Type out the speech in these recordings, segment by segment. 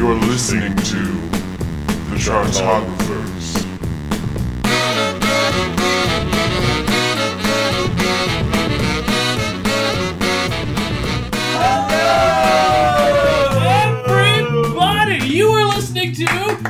You're listening to the Chartographers. Everybody, you are listening to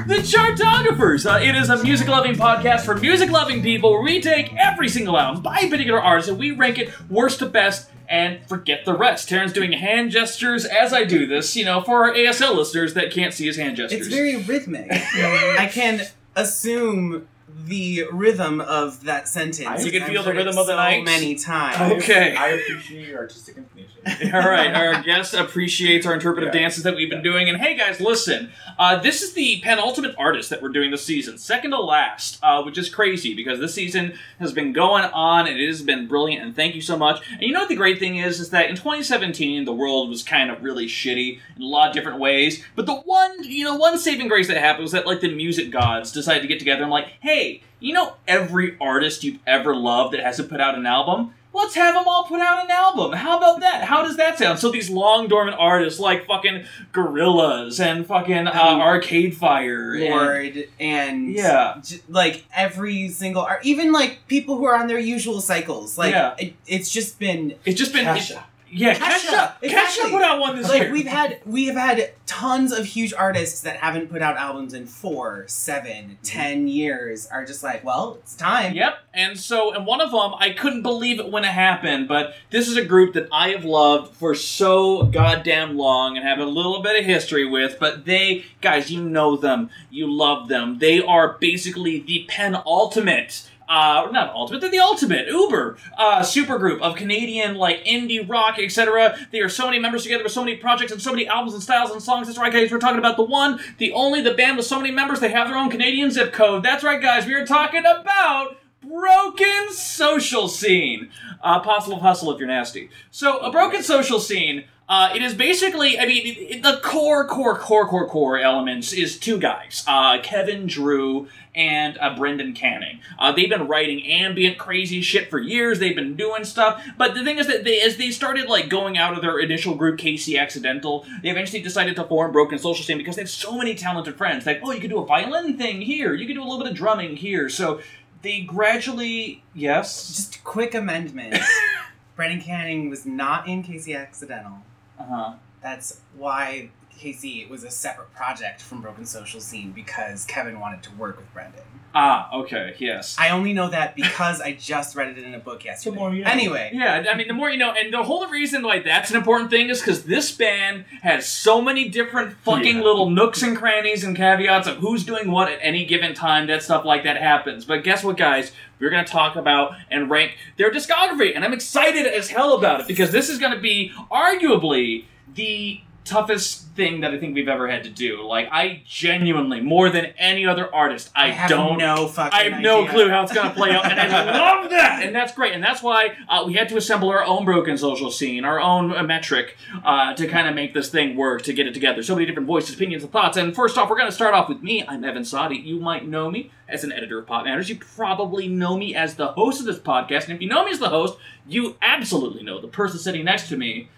The Chartographers. Uh, it is a music loving podcast for music loving people we take every single album by a particular artist and we rank it worst to best and forget the rest. Taran's doing hand gestures as I do this, you know, for our ASL listeners that can't see his hand gestures. It's very rhythmic. I can assume the rhythm of that sentence. You can I've feel the rhythm of the so night? many times. Okay. I appreciate your artistic information. All right, our guest appreciates our interpretive Yeah. dances that we've been doing. And hey, guys, listen, uh, this is the penultimate artist that we're doing this season, second to last, uh, which is crazy because this season has been going on and it has been brilliant. And thank you so much. And you know what the great thing is, is that in 2017 the world was kind of really shitty in a lot of different ways. But the one, you know, one saving grace that happened was that like the music gods decided to get together and like, hey, you know, every artist you've ever loved that hasn't put out an album. Let's have them all put out an album. How about that? How does that sound? So these long dormant artists like fucking Gorillaz and fucking uh, Um, Arcade Fire, and- Lorde and Yeah. j- like every single art, even like people who are on their usual cycles. Like Yeah. it, it's just been it's just been Kesha. Yeah, Kesha, Kesha, Kesha put out one this like year. we've had we have had tons of huge artists that haven't put out albums in four, seven, mm-hmm. ten years. Are just like, well, it's time. Yep. And so, and one of them, I couldn't believe it when it happened, but this is a group that I have loved for so goddamn long and have a little bit of history with. But they, guys, you know them, you love them. They are basically the penultimate. Uh, not ultimate, they're the ultimate Uber uh, supergroup of Canadian like indie rock, etc. They are so many members together with so many projects and so many albums and styles and songs. That's right, guys. We're talking about the one, the only, the band with so many members. They have their own Canadian zip code. That's right, guys. We are talking about broken social scene. Uh, of Hustle if you're nasty. So, a broken social scene. Uh, it is basically, I mean, it, it- the core, core, core, core, core elements is two guys, uh, Kevin Drew and uh, Brendan Canning. Uh, they've been writing ambient, crazy shit for years. They've been doing stuff, but the thing is that they, as they started like going out of their initial group, KC Accidental, they eventually decided to form Broken Social Scene because they have so many talented friends. Like, oh, you could do a violin thing here, you could do a little bit of drumming here. So they gradually, yes, Just quick amendment. Brendan Canning was not in KC Accidental. Uh huh. That's why KC was a separate project from Broken Social Scene because Kevin wanted to work with Brendan. Ah, okay, yes. I only know that because I just read it in a book yesterday. more you know. Anyway, Yeah, I mean, the more you know, and the whole reason why that's an important thing is because this band has so many different fucking Yeah. little nooks and crannies and caveats of who's doing what at any given time. That stuff like that happens. But guess what, guys? We're gonna talk about and rank their discography, and I'm excited as hell about it because this is gonna be arguably the toughest thing that I think we've ever had to do. Like, I genuinely, more than any other artist, I, I, have don't no fucking I have no clue how it's going to play out, and I love that, and that's great, and that's why uh, we had to assemble our own broken social scene, our own uh, metric, uh, to kind of make this thing work, to get it together. So many different voices, opinions, and thoughts. And first off, we're going to start off with me. I'm Evan Sawdey. You might know me as an editor of PopMatters. You probably know me as the host of this podcast, and if you know me as the host, you absolutely know the person sitting next to me.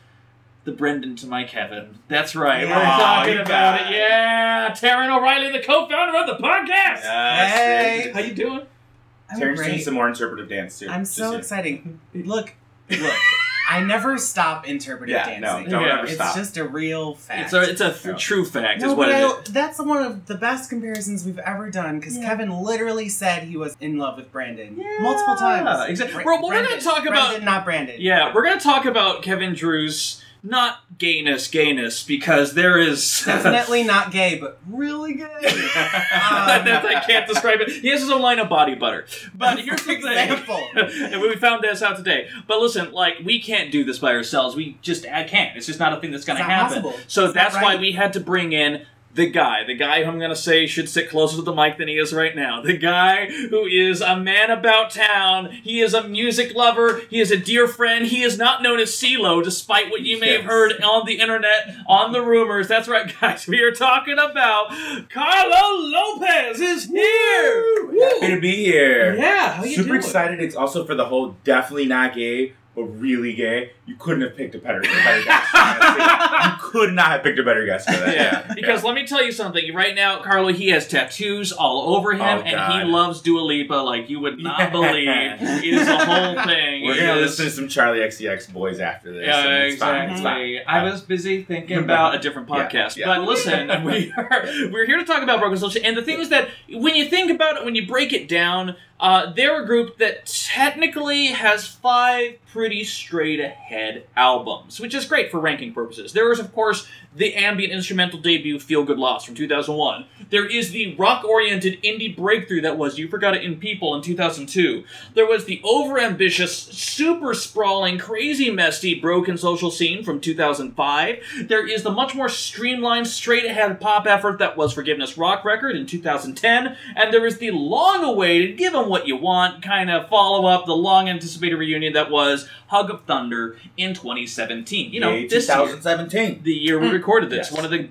The Brendan to my Kevin. That's right. We're talking you about it. it. Yeah, Taran O'Reilly, the co-founder of the podcast. Hey. How you doing? I'm Taran's doing some more interpretive dance too. I'm so so- excited. Look, look. I never stop interpretive Yeah, no, dancing. don't Yeah. ever it's stop. just a real fact. It's a it's a f- No. true fact. no, is what but I, that's one of the best comparisons we've ever done because Yeah. Kevin literally said he was in love with Brandon multiple times. Yeah, exactly. Bra- Well, we're gonna Brendan. talk about Brendan, not Brandon. yeah, we're gonna talk about Kevin Drew's not gayness, gayness because there is Definitely not gay, but really good. That- um, um, I can't describe it. He has his own line of body butter. But here's the example. and we found this out today. But listen, like we can't do this by ourselves. We just I can't. It's just not a thing that's going to happen. possible. So It's that's why we had to bring in the guy, the guy who I'm going to say should sit closer to the mic than he is right now. The guy who is a man about town. He is a music lover. He is a dear friend. He is not known as CeeLo, despite what you may have heard on the internet, on the rumors. That's right, guys. We are talking about Carlo Lopez is here. Happy to be here. Yeah, how you Super doing? excited. It's also for the whole definitely not gay but really gay, you couldn't have picked a better, better guest. you could not have picked a better guest for that. Yeah, because let me tell you something. Right now, Carlo, he has tattoos all over him, Oh, and he loves Dua Lipa like you would not Yeah. believe. It is a whole thing. We're gonna listen to some Charli XCX boys after this. Yeah, and it's fine, exactly. it's fine. I was busy thinking about a different Yeah, podcast. yeah. But listen, we are we're here to talk about Broken Social. And the thing is that when you think about it, when you break it down, uh, they're a group that technically has five pretty straight ahead albums, which is great for ranking purposes. There is, of course, the ambient instrumental debut Feel Good Lost from 2001. There is the rock oriented indie breakthrough that was You Forgot It in People in 2002. There was the overambitious, super sprawling, crazy messy Broken Social Scene from 2005. There is the much more streamlined, straight ahead pop effort that was Forgiveness Rock Record in 2010. And there is the long awaited, give 'em what you want kind of follow up, the long anticipated reunion that was Hug of Thunder in 2017. You know, Yay, this year 2017. the year we hmm. Recorded this. Yes. One of the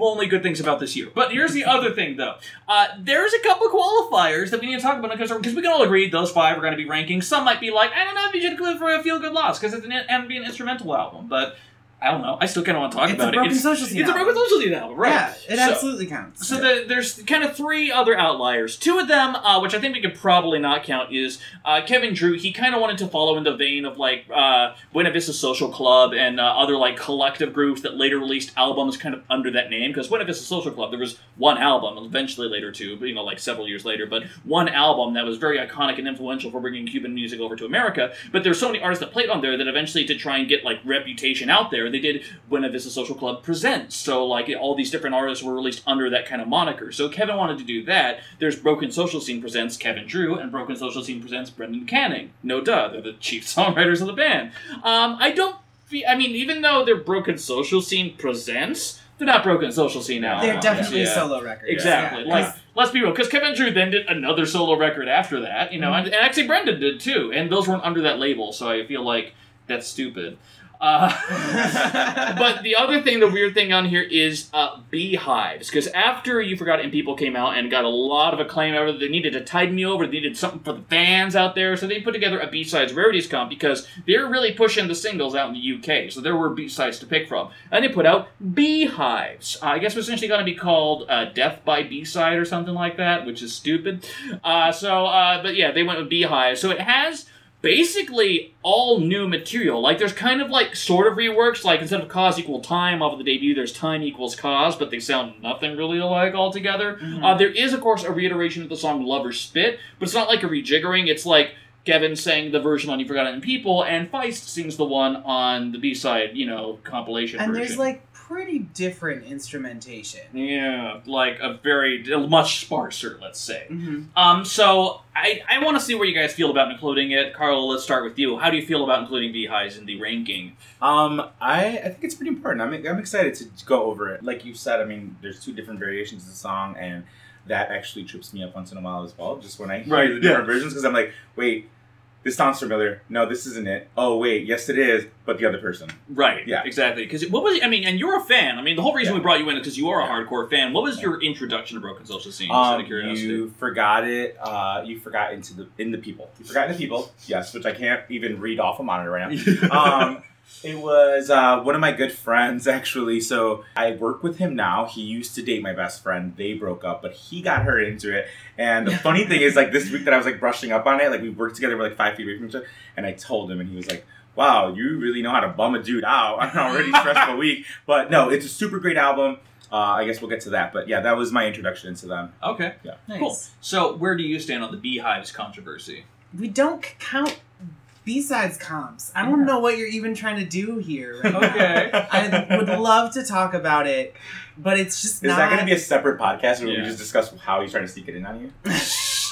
only good things about this year. But here's the other thing, though. Uh, there's a couple qualifiers that we need to talk about because we can all agree those five are going to be ranking. Some might be like, I don't know if you should go for a Feel Good Lost because it's an ambient instrumental album, but I don't know. I still kind of want to talk It's about a Broken it. It's, Social Scene it's a. Broken Social Scene album, right? Yeah, it So- absolutely counts. so the, there's kind of three other outliers. Two of them, uh, which I think we could probably not count, is uh, Kevin Drew. He kind of wanted to follow in the vein of like uh, Buena Vista Social Club and uh, other like collective groups that later released albums kind of under that name. Because Buena Vista Social Club, there was one album, eventually later two, but you know like several years later, but one album that was very iconic and influential for bringing Cuban music over to America. But there's so many artists that played on there that eventually to try and get like reputation out there, they did Buena Vista Social Club presents. So like all these different artists were released under that kind of moniker. So Kevin wanted to do that. There's Broken Social Scene presents Kevin Drew, and Broken Social Scene presents Brendan Canning. No duh, they're the chief songwriters of the band. Um, I don't. fe- I mean, even though they're Broken Social Scene presents, they're not Broken Social Scene now. They're definitely Yeah. solo records. Exactly. Yeah. Like, let's be real, because Kevin Drew then did another solo record after that, you know, and, and actually Brendan did too, and those weren't under that label, so I feel like that's stupid. Uh, but the other thing, the weird thing on here is uh, beehives, because after You Forgot and People came out and got a lot of acclaim out of they needed to tide me over, they needed something for the fans out there, so they put together a B-sides rarities comp because they're really pushing the singles out in the UK, so there were B-sides to pick from. And they put out Beehives. Uh, I guess it's essentially going to be called uh, Death by B-side or something like that, which is stupid. Uh, so, uh, but yeah, they went with Beehive. So it has basically all new material. Like there's kind of like sort of reworks. Like instead of cause equal time off of the debut, there's time equals cause, but they sound nothing really alike altogether. Uh, there is of course a reiteration of the song "Lover Spit," but it's not like a rejiggering. It's like Kevin sang the version on "You Forgot It in People," and Feist sings the one on the B side, you know, compilation and version. there's like pretty different instrumentation. yeah, like a very much sparser, let's say. hmm Um, so I, I want to see where you guys feel about including it. Carlo, let's start with you. How do you feel about including Beehives in the ranking? Um, I, I think it's pretty important. I'm, I'm excited to go over it. Like you said, I mean, there's two different variations of the song, and that actually trips me up once in a while as well. Just when I hear Right, the different versions, because I'm like, wait, this sounds familiar. No, this isn't it. Oh, wait, yes, it is, but the other person. Right. Yeah. Exactly. Because what was I mean, and you're a fan. I mean, the whole reason Yeah. we brought you in is because you are a Yeah. hardcore fan. What was your introduction to Broken Social Scene? Just out Um, of curiosity. you forgot it. Uh, you forgot into the in the people. You forgot in the people. Yes, which I can't even read off a monitor right now. um, it was uh, one of my good friends actually. So I work with him now. He used to date my best friend. They broke up, but he got her into it. And the funny thing is, like this week that I was like brushing up on it, like we worked together, we're like five feet away from each other, and I told him, and he was like. Wow, you really know how to bum a dude out on an already stressful week. But no, it's a super great album. Uh, I guess we'll get to that. But yeah, that was my introduction into them. okay. Yeah. Nice. Cool. So, where do you stand on the Beehives controversy? We don't count B-sides comps. I don't know what you're even trying to do here. right now. Okay. I would love to talk about it, but it's just Is not. that going to be a separate podcast where Yeah. we just discuss how he's trying to sneak it in on you?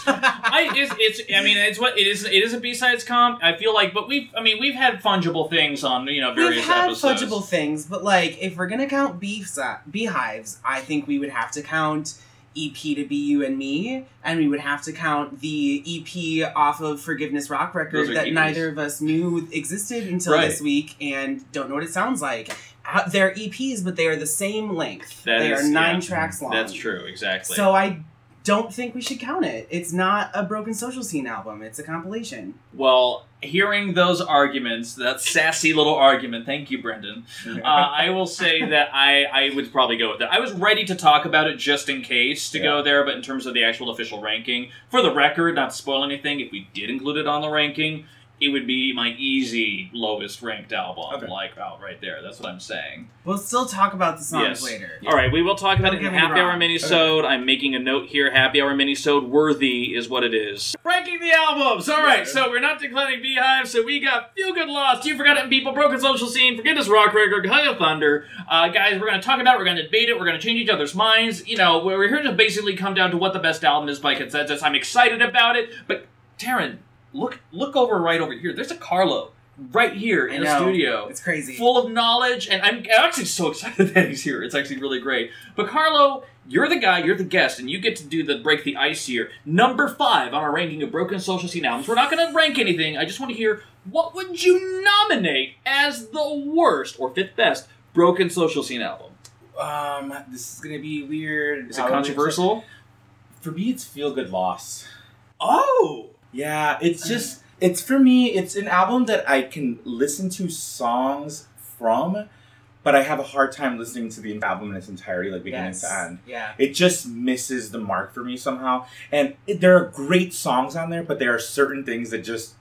I it's, it's I mean it's what it is it is a B sides comp. I feel like, but we've I mean we've had fungible things on you know various We've had episodes. fungible things, but like if we're gonna count beef beehives, I think we would have to count EP to be you and me, and we would have to count the EP off of Forgiveness Rock record that EPs. neither of us knew existed until Right. this week, and don't know what it sounds like. Uh, They're EPs, but they are the same length. That they is- are nine yeah. tracks long. That's true, exactly. So I don't think we should count it. It's not a Broken Social Scene album. It's a compilation. Well, hearing those arguments, that sassy little argument, thank you, Brendan. Uh, I will say that I, I would probably go with that. I was ready to talk about it just in case to go there, but in terms of the actual official ranking, for the record, not to spoil anything, if we did include it on the ranking, it would be my easy lowest ranked album, Okay. like out right there. That's what I'm saying. We'll still talk about the songs Yes. later. All right, we will talk about Don't it in get me Happy Hour wrong. Minisode. I'm making a note here. Happy Hour Minisode worthy is what it is. Ranking the albums. All right, Yeah. so we're not declaring Beehive. So we got Feel Good Lost, You forgot Forgotten People, Broken Social Scene, Forgiveness Rock Record, Hug of Thunder. Uh, guys, we're going to talk about. it, We're going to debate it. We're going to change each other's minds. You know, we're we're here to basically come down to what the best album is by consensus. I'm excited about it, but Taran, look look over right over here. There's a Carlo right here in the studio It's crazy. full of knowledge, and I'm actually so excited that he's here. It's actually really great. But Carlo, you're the guy, you're the guest, and you get to do the break the ice here. Number five on our ranking of broken social scene albums. We're not going to rank anything. I just want to hear what would you nominate as the worst or fifth best broken social scene album? um, this is gonna be weird. Is it controversial? For me, it's Feel Good Lost. Oh, Yeah, it's just it's for me. It's an album that I can listen to songs from, but I have a hard time listening to the album in its entirety, like beginning yes. to end. Yeah. It just misses the mark for me somehow. And it, there are great songs on there, but there are certain things that just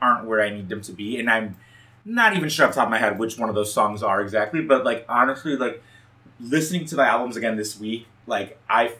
aren't where I need them to be. And I'm not even sure off the top of my head which one of those songs are exactly. But like honestly, like listening to the albums again this week, like I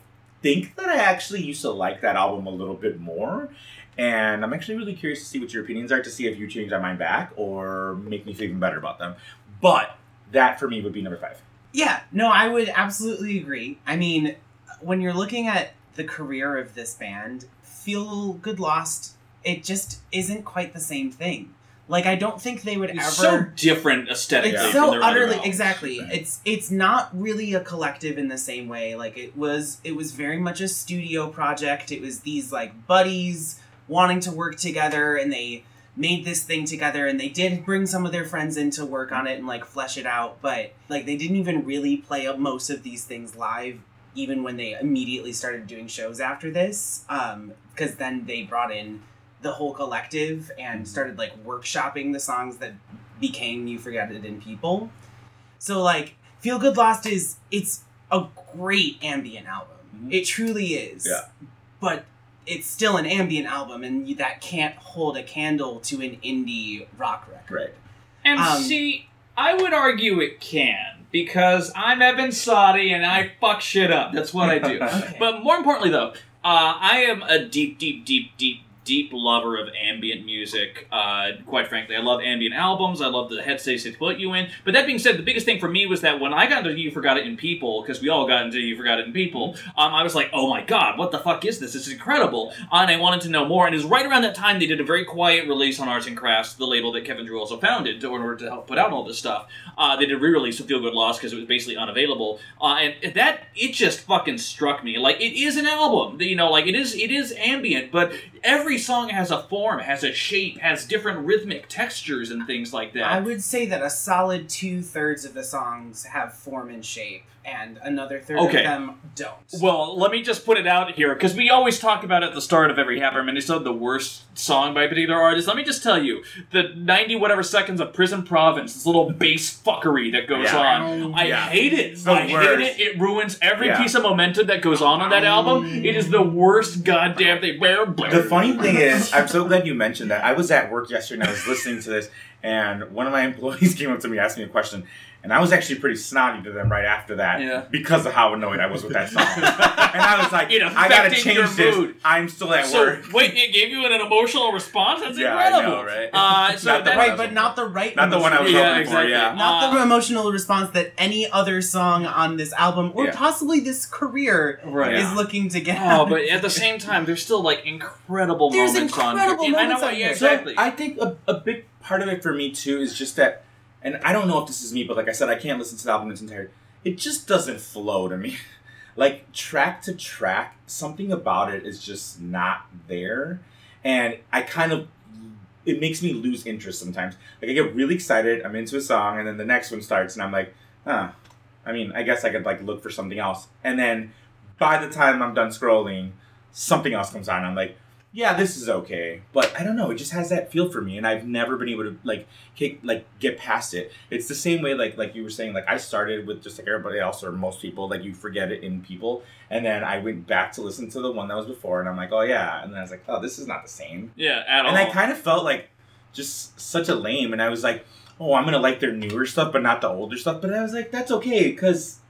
think that I actually used to like that album a little bit more. And I'm actually really curious to see what your opinions are to see if you change my mind back or make me feel even better about them. But that for me would be number five. Yeah, no, I would absolutely agree. I mean, when you're looking at the career of this band, Feel Good Lost, it just isn't quite the same thing. Like, I don't think they would it's ever. so different aesthetically. it's from so their utterly albums. exactly. It's it's not really a collective in the same way. Like it was it was very much a studio project. It was these like buddies wanting to work together and they made this thing together and they did bring some of their friends in to work on it and like flesh it out, but like they didn't even really play up most of these things live even when they immediately started doing shows after this um because then they brought in the whole collective and started like workshopping the songs that became You Forget It in People. So like Feel Good Lost is it's a great ambient album. Mhm. It truly is. Yeah. But it's still an ambient album and you- that can't hold a candle to an indie rock record. Right. And Um, see, I would argue it can because I'm Evan Sawdey and I fuck shit up. That's what I do. Okay. but more importantly, though, uh, I am a deep, deep, deep, deep, deep lover of ambient music. Uh, quite frankly, I love ambient albums. I love the headspace they put you in. But that being said, the biggest thing for me was that when I got into You Forgot It in People, because we all got into You Forgot It in People, um, I was like, oh my god, what the fuck is this? This is incredible. and I wanted to know more. And it was right around that time they did a very quiet release on Arts and Crafts, the label that Kevin Drew also founded in order to help put out all this stuff. Uh, they did a re-release of Feel Good Lost because it was basically unavailable. Uh, and that it just fucking struck me. Like it is an album, you know, like it is it is ambient, but every song has a form, has a shape, has different rhythmic textures and things like that. I would say that a solid two thirds of the songs have form and shape, and another third Okay. of them don't. Well, let me just put it out here because we always talk about at the start of every Happy Hour Minisode the worst song by a particular artist. Let me just tell you the ninety whatever seconds of Prison Province, this little bass fuckery that goes Yeah. on. Oh, I Yeah. hate it. The I hate it. It ruins every Yeah. piece of momentum that goes on on that album. It is the worst goddamn thing. Where The funny thing is, I'm so glad you mentioned that. I was at work yesterday and I was listening to this, and one of my employees came up to me asked me a question, and I was actually pretty snotty to them right after that Yeah. because of how annoyed I was with that song. and I was like, It I gotta change your this. mood. I'm still at so work. wait, it gave you an, emotional response. That's Yeah, I incredible. know, right? Uh, so Not the that, one right, but not the right. Not the one I was Yeah, hoping for. exactly. Yeah. Not Uh, the emotional response that any other song on this album, or Yeah. possibly this career, Right. is looking to get. Oh, but at the same time, there's still like incredible There's moments on incredible here. Yeah, I know moments on yeah, here. So. I think a, a big part of it for me too is just that, and I don't know if this is me, but like I said, I can't listen to the album in its entirety. It just doesn't flow to me. like track to track, something about it is just not there, and I kind of it makes me lose interest sometimes. Like I get really excited, I'm into a song, and then the next one starts, and I'm like, huh. I mean, I guess I could like look for something else, and then by the time I'm done scrolling, something else comes on. I'm like, yeah, this is okay, but I don't know. It just has that feel for me, and I've never been able to like kick, like get past it. It's the same way, like like you were saying, like I started with just like everybody else or most people, like you forget it in people, and then I went back to listen to the one that was before, and I'm like, oh yeah, and then I was like, oh, this is not the same, Yeah, at and all. And I kind of felt like just such a lame, and I was like, oh, I'm gonna like their newer stuff, but not the older stuff, but I was like, that's okay, because.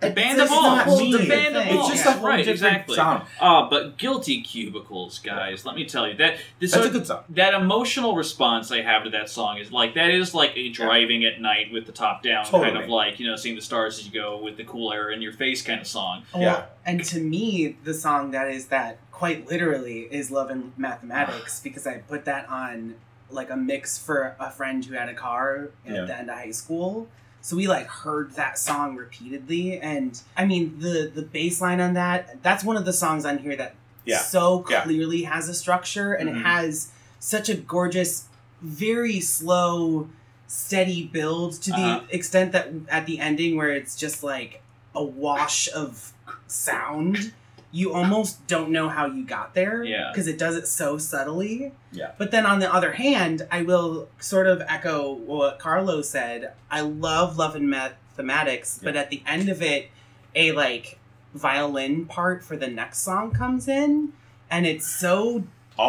The band It's of all. not The me. band of It's just Yeah, a whole right, different exactly. sound. Uh, but guilty cubicles, guys. Let me tell you that this That's so a good song. that emotional response I have to that song is like that is like a driving at night with the top down kind of like you know seeing the stars as you go with the cool air in your face kind of song. Well, Yeah. And to me, the song that is that quite literally is Love and Mathematics because I put that on like a mix for a friend who had a car at Yeah. the end of high school. So we like heard that song repeatedly, and I mean the the bass line on that. That's one of the songs on here that Yeah. so Yeah. clearly has a structure, and Mhm. it has such a gorgeous, very slow, steady build to Uh-huh. the extent that at the ending where it's just like a wash of sound. You almost don't know how you got there Yeah. because it does it so subtly. Yeah. But then on the other hand, I will sort of echo what Carlo said. I love Love and Mathematics, but at the end of it, a like violin part for the next song comes in, and it's so.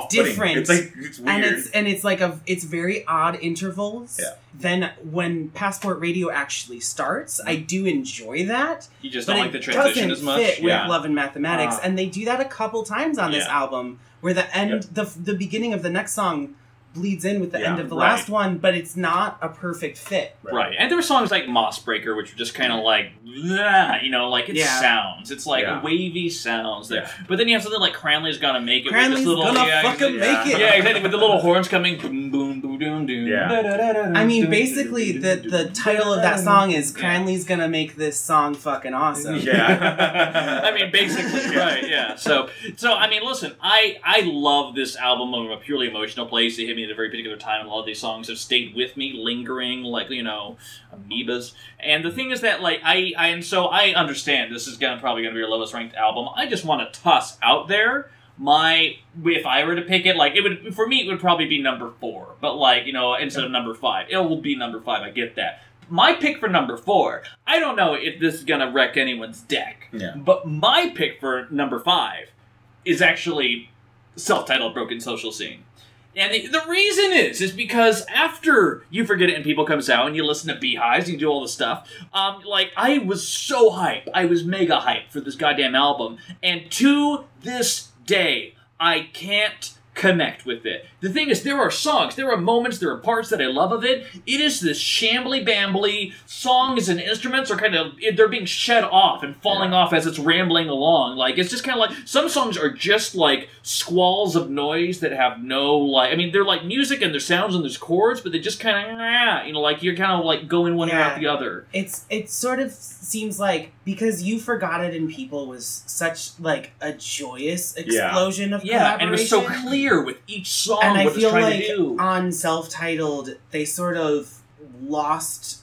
Different. It's like it's weird. and it's and it's like a it's very odd intervals. Yeah. Then when Passport Radio actually starts, I do enjoy that. You just don't like the transition as much. fit yeah. with Love and Mathematics, Ah. and they do that a couple times on this album, where the end, Yep. the the beginning of the next song bleeds in with the Yeah, end of the right. last one, but it's not a perfect fit. Right, and there were songs like Mossbraker, which were just kind of mm-hmm. like, "Blah," you know, like it Yeah. sounds. It's like Yeah. wavy sounds. There. Yeah. But then you have something like Cranley's Gonna Make It. with Cranley's this little, gonna yeah, fucking exactly. make it. Yeah, exactly. With the little horns coming, boom, boom, boom, boom, doom. Yeah. I mean, basically, the the title of that song is "Cranley's gonna make this song fucking awesome." Yeah. I mean, basically, right? Yeah. So, so I mean, listen, I I love this album from a purely emotional place. It hit me at a very particular time. A lot of these songs have stayed with me, lingering, like you know, amoebas. And the thing is that, like, I, I and so I understand this is gonna probably gonna be your lowest ranked album. I just want to toss out there my if I were to pick it, like it would for me, it would probably be number four. But like you know, instead of number five, it will be number five. I get that. My pick for number four, I don't know if this is gonna wreck anyone's deck, Yeah. but my pick for number five is actually self-titled "Broken Social Scene." And the, the reason is, is because after You Forget It and People comes out and you listen to Beehives and you do all this stuff, um, like, I was so hyped. I was mega hyped for this goddamn album. And to this day, I can't connect with it. The thing is, there are songs, there are moments, there are parts that I love of it. It is this shambly bambly songs and instruments are kind of they're being shed off and falling off as it's rambling along. Like it's just kind of like some songs are just like squalls of noise that have no like. I mean, they're like music and there's sounds and there's chords, but they just kind of you know like you're kind of like going one ear Yeah. out the other. It's it sort of seems like because you forgot it in people was such like a joyous explosion of Yeah, and it was so clear with each song and I what feel like to on self-titled they sort of lost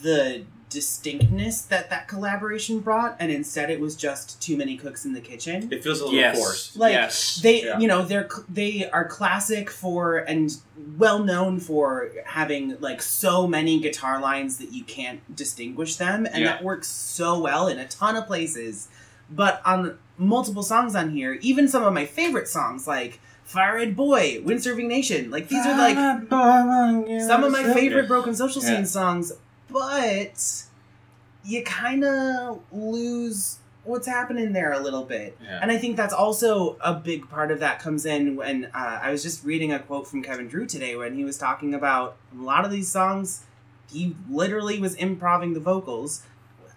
the distinctness that that collaboration brought and instead it was just too many cooks in the kitchen It feels a little yes, forced. like yes. they Yeah. you know they're they are classic for and well known for having like so many guitar lines that you can't distinguish them and Yeah. that works so well in a ton of places but on multiple songs on here even some of my favorite songs like Fire Eye'd Boy, Windsurfing Nation, like these are like some of my favorite Broken Social Scene Yeah. songs, but you kind of lose what's happening there a little bit. Yeah. And I think that's also a big part of that comes in when uh, I was just reading a quote from Kevin Drew today when he was talking about a lot of these songs. He literally was improving the vocals.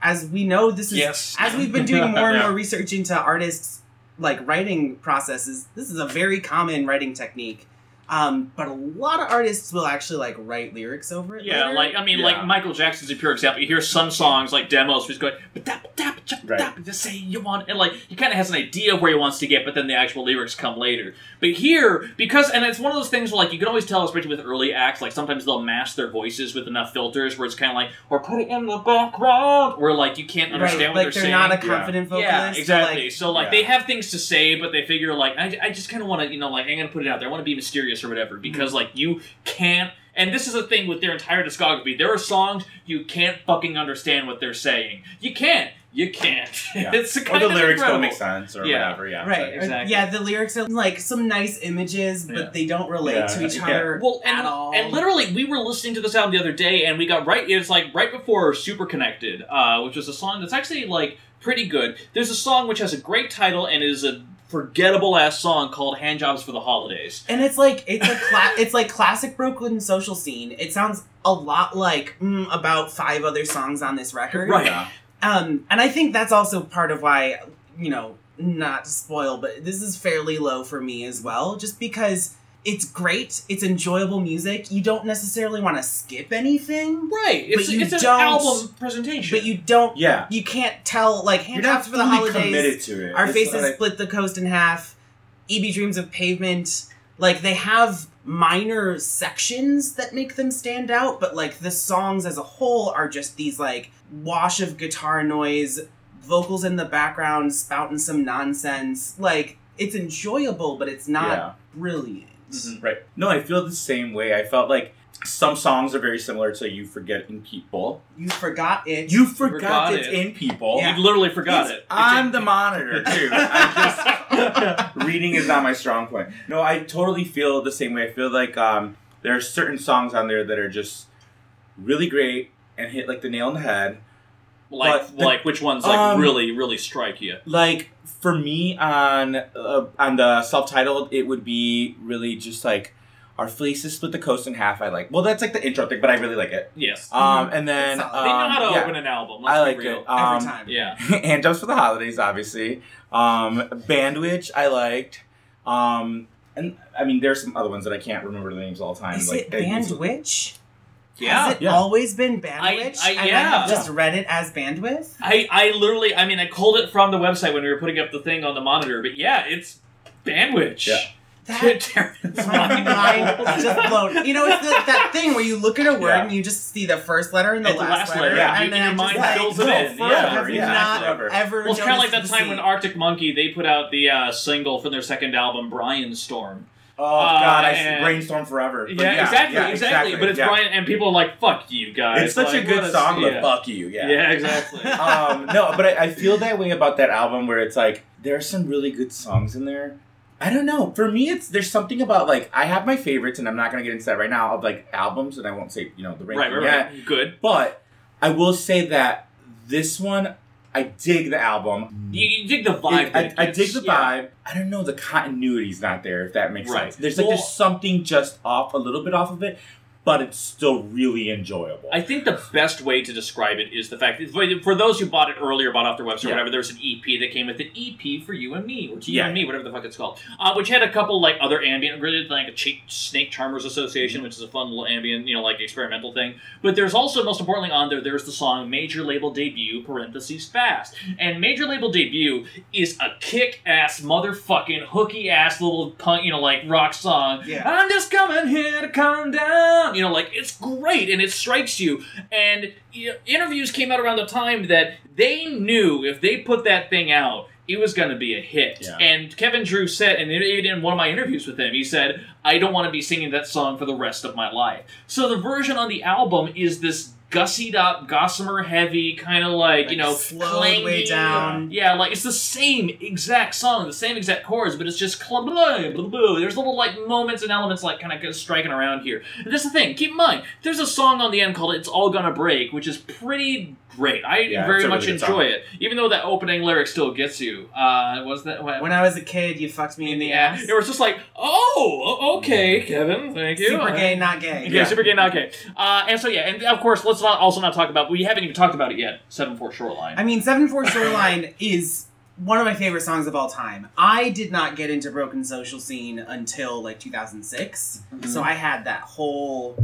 As we know, this is Yes. as we've been doing more and Yeah. more research into artists like writing processes. This is a very common writing technique. Um, but a lot of artists will actually like write lyrics over it. Yeah, later. like I mean, Yeah. like Michael Jackson's a pure example. You hear some songs like demos, where he's going, but that, that, that, just say you want, and like he kind of has an idea of where he wants to get, but then the actual lyrics come later. But here, because and it's one of those things where like you can always tell, especially with early acts, like sometimes they'll mask their voices with enough filters where it's kind of like, or put it in the background, where like you can't understand right, what like they're, they're saying. not a Yeah. confident vocalist. Yeah, so, exactly. like, so like Yeah. they have things to say, but they figure like I, I just kind of want to you know like I'm gonna put it out there. I want to be mysterious or whatever because like you can't. And this is a thing with their entire discography. There are songs you can't fucking understand what they're saying. You can't. You can't. Yeah. it's or the of lyrics incredible. don't make sense or Yeah. whatever. Yeah, Right. or- Exactly. Yeah, the lyrics are like some nice images, but Yeah. they don't relate Yeah, to each yeah. other Well, and, at all. and literally, we were listening to this album the other day, and we got right. It's like right before Super Connected, uh, which was a song that's actually like pretty good. There's a song which has a great title and is a forgettable ass song called "Handjobs for the Holidays." And it's like it's a cla- it's like classic Broken social scene. It sounds a lot like mm, about five other songs on this record. Right. Yeah. Um, and I think that's also part of why you know not to spoil, but this is fairly low for me as well, just because it's great, it's enjoyable music. You don't necessarily want to skip anything, Right. It's, But you it's an don't- album presentation. but you don't. Yeah. You can't tell like You're hand not for the holidays. committed to it. Our It's faces like- split the coast in half. Ibi Dreams of Pavement. Like they have minor sections that make them stand out, but like the songs as a whole are just these like wash of guitar noise, vocals in the background spouting some nonsense. Like it's enjoyable, but it's not Yeah. brilliant. Mhm. Right. No, I feel the same way. I felt like some songs are very similar to "You Forgetting People." You forgot it. You forgot forgot it. in people. Yeah. You literally forgot It's it. on the monitor too. I just reading is not my strong point. No, I totally feel the same way. I feel like um, there are certain songs on there that are just really great and hit like the nail on the head. like, the- like which ones like um, really, really strike you? Like for me on uh, on the self-titled, it would be really just like our faces split the coast in half. I like. Well, that's like the intro thing, but I really like it. Yes. Um, and then It's they know um, how to yeah, open an album. Let's I be like real. it. Um, every time. Yeah. and jumps for the holidays, obviously. Um, Bandwidth, I liked. Um, and I mean, there's some other ones that I can't remember the names all the time. Is like it they- Bandwidth? Yeah. Has it Yeah. always been I- Bandwidth? I- and I yeah. have just read it as Bandwidth? I, I literally, I mean, I called it from the website when we were putting up the thing on the monitor, but yeah, it's bandwidth. Yeah. That Terrence My mind just blown. You know, it's the, that thing where you look at a word Yeah. and you just see the first letter and the, And last, last letter, letter, yeah. and You- then your I mind just, like, fills it in, forever. yeah. Have Yeah, not forever. ever? Well, it's kind of like that noticed the time when? Arctic Monkey they put out the uh, single from their second album, Brianstorm. Oh God, I and- brainstorm forever. But Yeah, exactly, yeah, exactly, But it's yeah. Brian, and people are like, "Fuck you guys." It's such Like, a good song, but fuck you. Yeah. Yeah, exactly. um, no, but I, I feel that way about that album where it's like there are some really good songs in there. I don't know. For me, it's there's something about like I have my favorites, and I'm not gonna get into that right now of like albums, and I won't say you know the right, right, yet. right. Good. But I will say that this one, I dig the album. Mm. You, you dig the vibe. It- I, it I dig the Yeah. vibe. I don't know. The continuity's not there. If that makes Right. sense. There's like Well- there's something just off, a little bit off of it, but it's still really enjoyable. I think the best way to describe it is the fact that for- those who bought it earlier, bought off their website, or Yeah. whatever, there's an EP that came with an EP for you and me, or to you Yeah. and me, whatever the fuck it's called, uh, which had a couple like other ambient, really like a Ch- Snake Charmers Association, which is a fun little ambient, you know, like experimental thing. But there's also most importantly on there, there's the song Major Label Debut (parentheses Fast), and Major Label Debut is a kick-ass motherfucking hooky-ass little punk, you know, like rock song. Yeah. I'm just coming here to calm down. You know, like it's great and it strikes you. And you know, interviews came out around the time that they knew if they put that thing out, it was going to be a hit. Yeah. And Kevin Drew said, and even in one of my interviews with him, he said, "I don't want to be singing that song for the rest of my life." So the version on the album is this gussied up, gossamer heavy, kind of like, you know, slowed way down. yeah, like it's the same exact song, the same exact chords, but it's just cl- blah, blah, blah. There's little like moments and elements like kind of striking around here. And that's the thing. Keep in mind, there's a song on the end called "It's All Gonna Break," which is pretty great. I Yeah, very it's much really enjoy song. it, even though that opening lyric still gets you. Uh, was that what? When I was a kid, you fucked me in the ass. It was just like, oh, okay, Kevin, thank you. Super gay, not gay. Yeah, Yeah. super gay, not gay. Uh, and so yeah, and of course, let's not also not talk about. We haven't even talked about it yet. Seven Four Shoreline. I mean, Seven Four Shoreline is one of my favorite songs of all time. I did not get into Broken Social Scene until like 2006, Mm-hmm. so I had that whole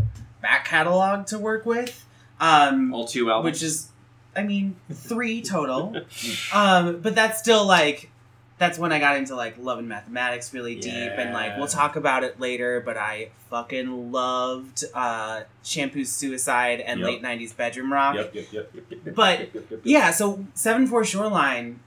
back catalog to work with. Um, All two albums. which is I mean three total. um, but that's still like that's when I got into like love and mathematics really deep and like we'll talk about it later, but I fucking loved uh Shampoo's Suicide and Yep. late nineties bedroom rock. Yep, yep, yep, yep, yep, But. Yeah, so seven four shoreline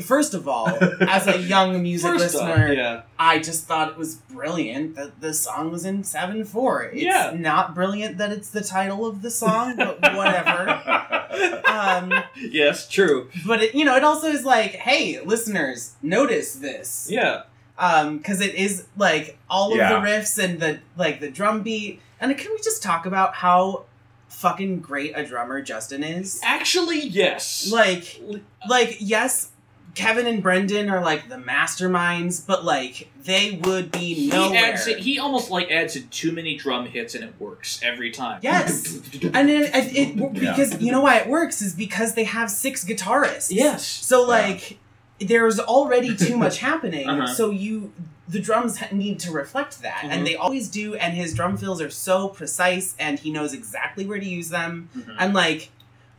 First of all, as a young music First off, listener, yeah. I just thought it was brilliant that the song was in 7 4. It's Yeah. not brilliant that it's the title of the song, but whatever. um, Yes, true. but it, you know, it also is like, hey, listeners, notice this. Yeah. Um, because it is like all of Yeah. the riffs and the like the drum beat. And can we just talk about how fucking great a drummer Justin is? Actually, yes. Like, like yes, Kevin and Brendan are like the masterminds, but like they would be he nowhere. adds it, he almost like adds in too many drum hits and it works every time. Yes. and it, it, it Yeah. because you know why it works is because they have six guitarists. Yes. So like there's already too much happening. Uh-huh. So you the drums need to reflect that, Mhm. and they always do. And his drum fills are so precise, and he knows exactly where to use them. Mhm. And like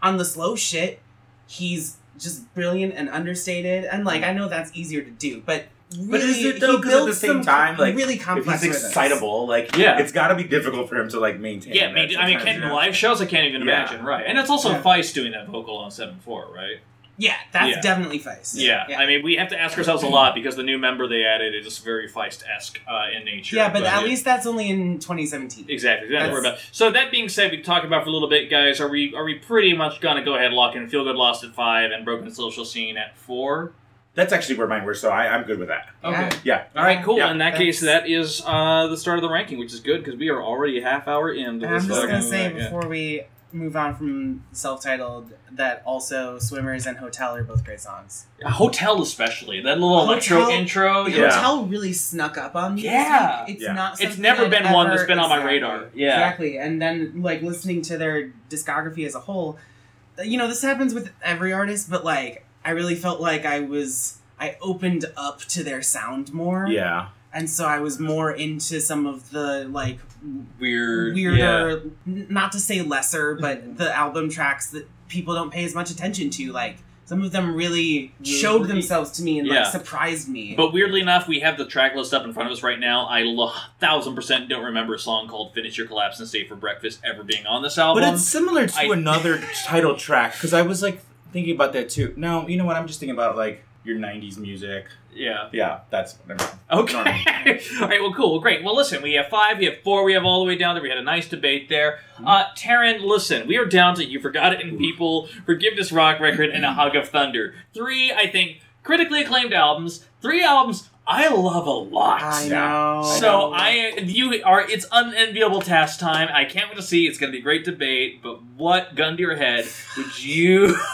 on the slow shit, he's just brilliant and understated. And like mm-hmm. I know that's easier to do, but really, But is it though? he 'Cause at the builds same time, like, really if complex. he's rhythms. excitable, like Yeah. it's got to be difficult for him to like maintain. Yeah, I that mean, I mean, sometimes, Ken, you know? live shows, I can't even Yeah. imagine, right? And it's also Yeah. Feist doing that vocal on 7-4, right? Yeah, that's Yeah. definitely Feist. Yeah. I mean, we have to ask ourselves a lot because the new member they added is just very Feist-esque uh, in nature. Yeah, but at yeah. least that's only in 2017. Exactly. That's That's- what about. So that being said, we talked about for a little bit, guys. Are we are we pretty much gonna go ahead lock in Feel Good Lost at five and Broken Social Scene at four? That's actually where mine were, so I, I'm good with that. Yeah. Yeah. All right. Cool. Yeah, In that case, that's- uh, the start of the ranking, which is good because we are already a half hour in. I'm just gonna fucking say thing, yeah. before we move on from self-titled that also Swimmers and Hotel are both great songs. Hotel, especially that little electro intro. Yeah. Hotel really snuck up on me. Yeah. it's Yeah. not. It's never I'd been one that's been on my exactly. radar. Yeah. exactly. And then like listening to their discography as a whole, you know, this happens with every artist, but like I really felt like I was I opened up to their sound more. Yeah. And so I was more into some of the like Weird. Yeah. weirder, n- not to say lesser, but the album tracks that people don't pay as much attention to. Like some of them really Really? showed themselves to me and Yeah. like surprised me. But weirdly enough, we have the track list up in front of us right now. I lo- thousand percent don't remember a song called "Finish Your Collapse and Stay for Breakfast" ever being on this album. But it's similar to I- another title track because I was like thinking about that too. No, you know what? I'm just thinking about like your '90s music. Yeah. Yeah, that's never mind. Okay. All right. Well, cool. Well, great. Well, listen. We have five. We have four. We have all the way down there. We had a nice debate there. Mm-hmm. Uh, Taran, listen. We are down to "You Forgot It in People," "Forgiveness Rock Record," and "A Hug of Thunder." Three, I think, critically acclaimed albums. Three albums I love a lot. I know. So know. I, you are. It's unenviable task time. I can't wait to see. It's going to be a great debate. But what gun to your head would you?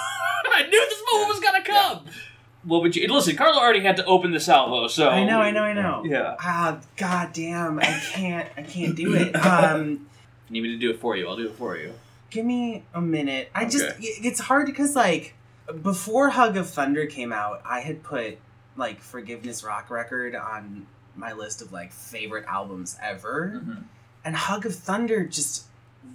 I knew this moment was going to come. What would you? Listen, Carlo already had to open the salvo, so I know, I know, I know. Yeah. Ah, god damn, I can't, I can't do it. Um, If you need me to do it for you, I'll do it for you. give me a minute. I just, Okay. it's hard because like before Hug of Thunder came out, I had put like Forgiveness Rock Record on my list of like favorite albums ever. and Hug of Thunder just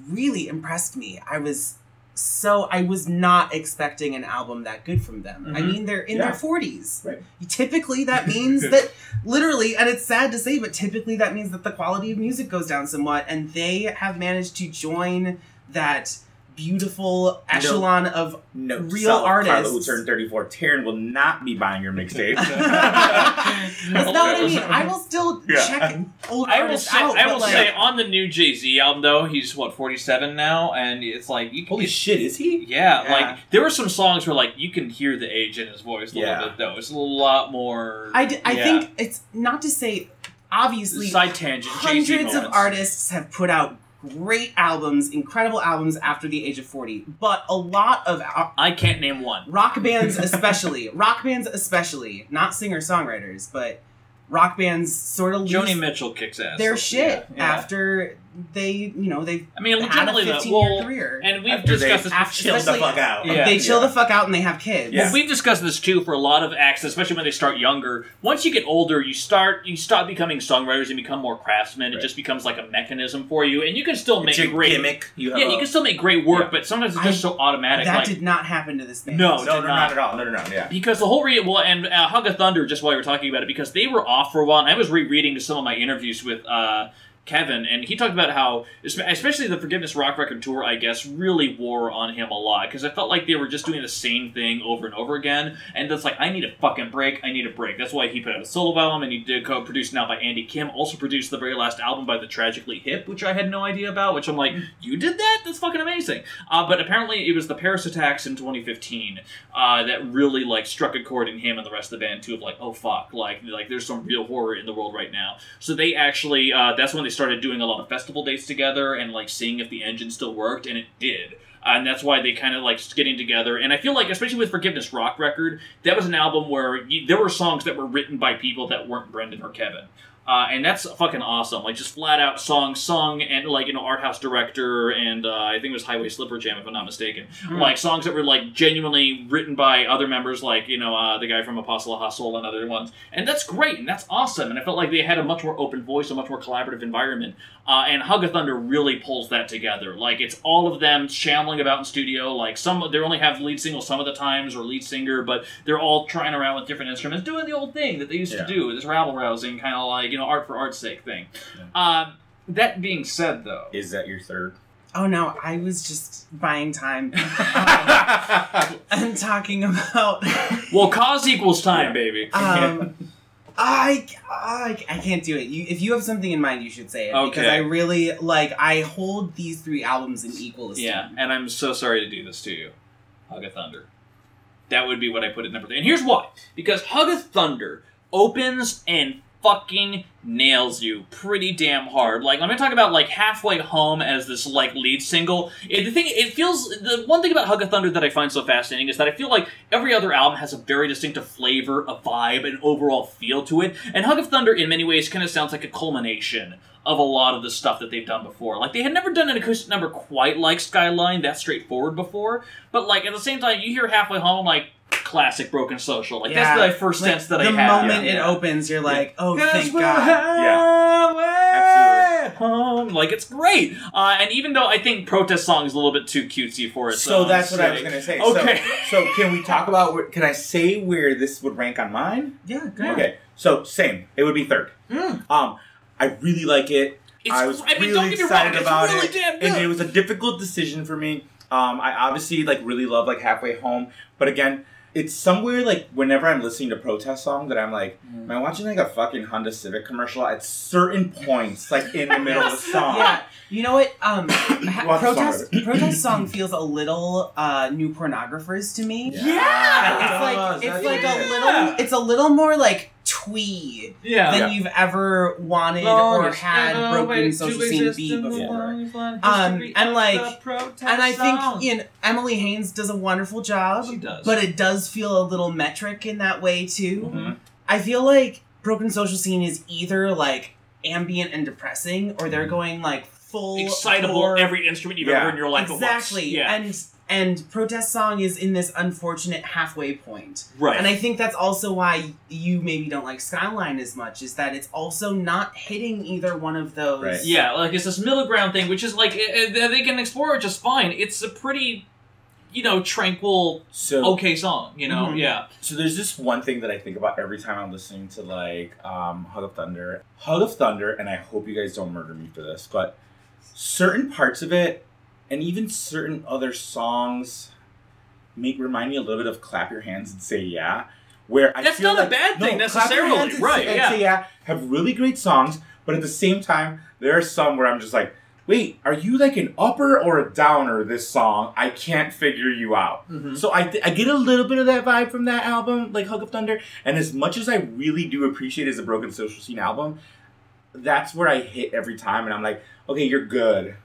really impressed me. I was so I was not expecting an album that good from them. I Mhm. mean, they're in Yeah. their forties. Right. Typically, that means that literally, and it's sad to say, but typically that means that the quality of music goes down somewhat, and they have managed to join that beautiful echelon of No, Real solid Carlo, who artists. turned 34. Taran will not be buying your mixtape. That's not what I mean. I will still Yeah. check old I will artists say, out. I will like, say, on the new Jay Z album though, he's what forty seven now, and it's like you Holy shit, is he? Yeah, Yeah. like there were some songs where like you can hear the age in his voice a Yeah. little bit though. It's a lot more. I, d- I yeah. think it's not to say obviously side tangent. Jay-Z hundreds of artists have put out great albums, incredible albums after the age of 40, but a lot of I can't name one. rock bands especially, rock bands especially, not singer-songwriters, but rock bands sort of lose Joni Mitchell kicks ass. their shit yeah, yeah. after they you know they I mean, had a legitimately, though. 15 year Well, career. and we've After they discussed this. after- chill the especially- fuck out. Yeah. they chill Yeah. the fuck out and they have kids. Yeah. Well, we've discussed this too for a lot of acts, especially when they start younger. Once you get older, you start you stop becoming songwriters and become more craftsmen. It just becomes like a mechanism for you, and you can still It's make your great. gimmick. You have Yeah, a- you can still make great work, Yeah. but sometimes it's I- just so automatic. that like, did not happen to this band. No, no, did no, not. not at all. No, no, no. Yeah. because the whole re well and uh, Hug of Thunder just while you were talking about it because they were off for a while. And I was rereading some of my interviews with uh, Kevin, and he talked about how especially the Forgiveness Rock Record tour, I guess, really wore on him a lot because I felt like they were just doing the same thing over and over again, and that's like I need a fucking break. I need a break. That's why he put out a solo album, and he did co-produced now by Andy Kim. Also produced the very last album by the Tragically Hip, which I had no idea about. Which I'm like, you did that? That's fucking amazing. Uh, but apparently, it was the Paris attacks in 2015 uh, that really like struck a chord in him and the rest of the band too. Of like, oh fuck, like like there's some real horror in the world right now. So they actually uh, that's when they started doing a lot of festival dates together and like seeing if the engine still worked, and it did. And that's why they kind of like getting together. And I feel like, especially with Forgiveness Rock Record, that was an album where you, there were songs that were written by people that weren't Brendan or Kevin. Uh, and that's fucking awesome. Like just flat out songs sung and like you know art house director and uh, I think it was Highway Slipper Jam if I'm not mistaken. Like songs that were like genuinely written by other members, like you know uh, the guy from Apostle Hustle and other ones. And that's great and that's awesome. And I felt like they had a much more open voice, a much more collaborative environment. Uh, and Hug of Thunder really pulls that together. Like it's all of them shambling about in studio. Like some they only have lead single some of the times or lead singer, but they're all trying around with different instruments, doing the old thing that they used Yeah. to do. This rabble rousing kind of like you know art for art's sake thing. Um, that being said, though, Is that your third? Oh no, I was just buying time. I'm talking about. well, cause equals time, Yeah. baby. Um, I, I I can't do it. You, if you have something in mind, you should say it because I really like. I hold these three albums in equal esteem. Yeah, and I'm so sorry to do this to you. Hug of Thunder. That would be what I put at number three. And here's why. Because Hug of Thunder opens and fucking nails you pretty damn hard. Like I'm gonna talk about like halfway home as this like lead single. It, the thing it feels the one thing about Hug of Thunder that I find so fascinating is that I feel like every other album has a very distinctive flavor, a vibe, an overall feel to it. And Hug of Thunder in many ways kind of sounds like a culmination of a lot of the stuff that they've done before. Like they had never done an acoustic number quite like Skyline, that straightforward before. But like at the same time, you hear halfway home like classic Broken Social. Like Yeah. that's the first Like, sense that the I have. moment Yeah. it opens, you're like, oh, thank we're God. highway home. Like it's great. Uh, and even though I think protest song is a little bit too cutesy for it, So that's what I was gonna say. Okay. So, so can we talk about? Where, can I say where this would rank on mine? Yeah, good. Okay. So same. It would be third. Mm. Um, I really like it. It's, I was I mean, really don't get me excited wrong, about it's really it, damn good. and it was a difficult decision for me. Um, I obviously like really love like halfway home, but again, it's somewhere like whenever I'm listening to protest song that I'm like, Mm. am I watching like a fucking Honda Civic commercial at certain points, like in the middle of the song? Yeah, you know what? Um, ha- Watch the song protest protest song feels a little uh, new pornographers to me. Yeah! it's like it's like a little it's a little more like twee yeah. than Yeah. you've ever wanted or had broken social scene be before. Um, and, like- And I think you know, Emily Haines does a wonderful job, she does. but it does feel a little metric in that way too. Mhm. I feel like broken social scene is either like ambient and depressing, or Mm-hmm. they're going like full excitable core- every instrument you've Yeah. ever heard in your life exactly. at once. Yeah. And and protest song is in this unfortunate halfway point. right. And I think that's also why you maybe don't like Skyline as much, is that it's also not hitting either one of those. Right. Yeah, like it's this middle ground thing, which is like eh, eh, they can explore it just fine. It's a pretty, you know, tranquil, So okay song. You know, Mhm. yeah. So there's this one thing that I think about every time I'm listening to like um, Hug of Thunder. Hug of Thunder, and I hope you guys don't murder me for this, but certain parts of it, and even certain other songs, make remind me a little bit of "Clap Your Hands and Say Yeah," where I That's feel not a like, bad thing no, Clap Your necessarily, Hands and right, Say- and yeah. Say yeah have really great songs, but at the same time, there are some where I'm just like. Wait, are you like an upper or a downer this song? I can't figure you out. Mhm. So I, th- I get a little bit of that vibe from that album, like Hug of Thunder. And as much as I really do appreciate it as a Broken Social Scene album, that's where I hit every time. And I'm like, okay, you're good.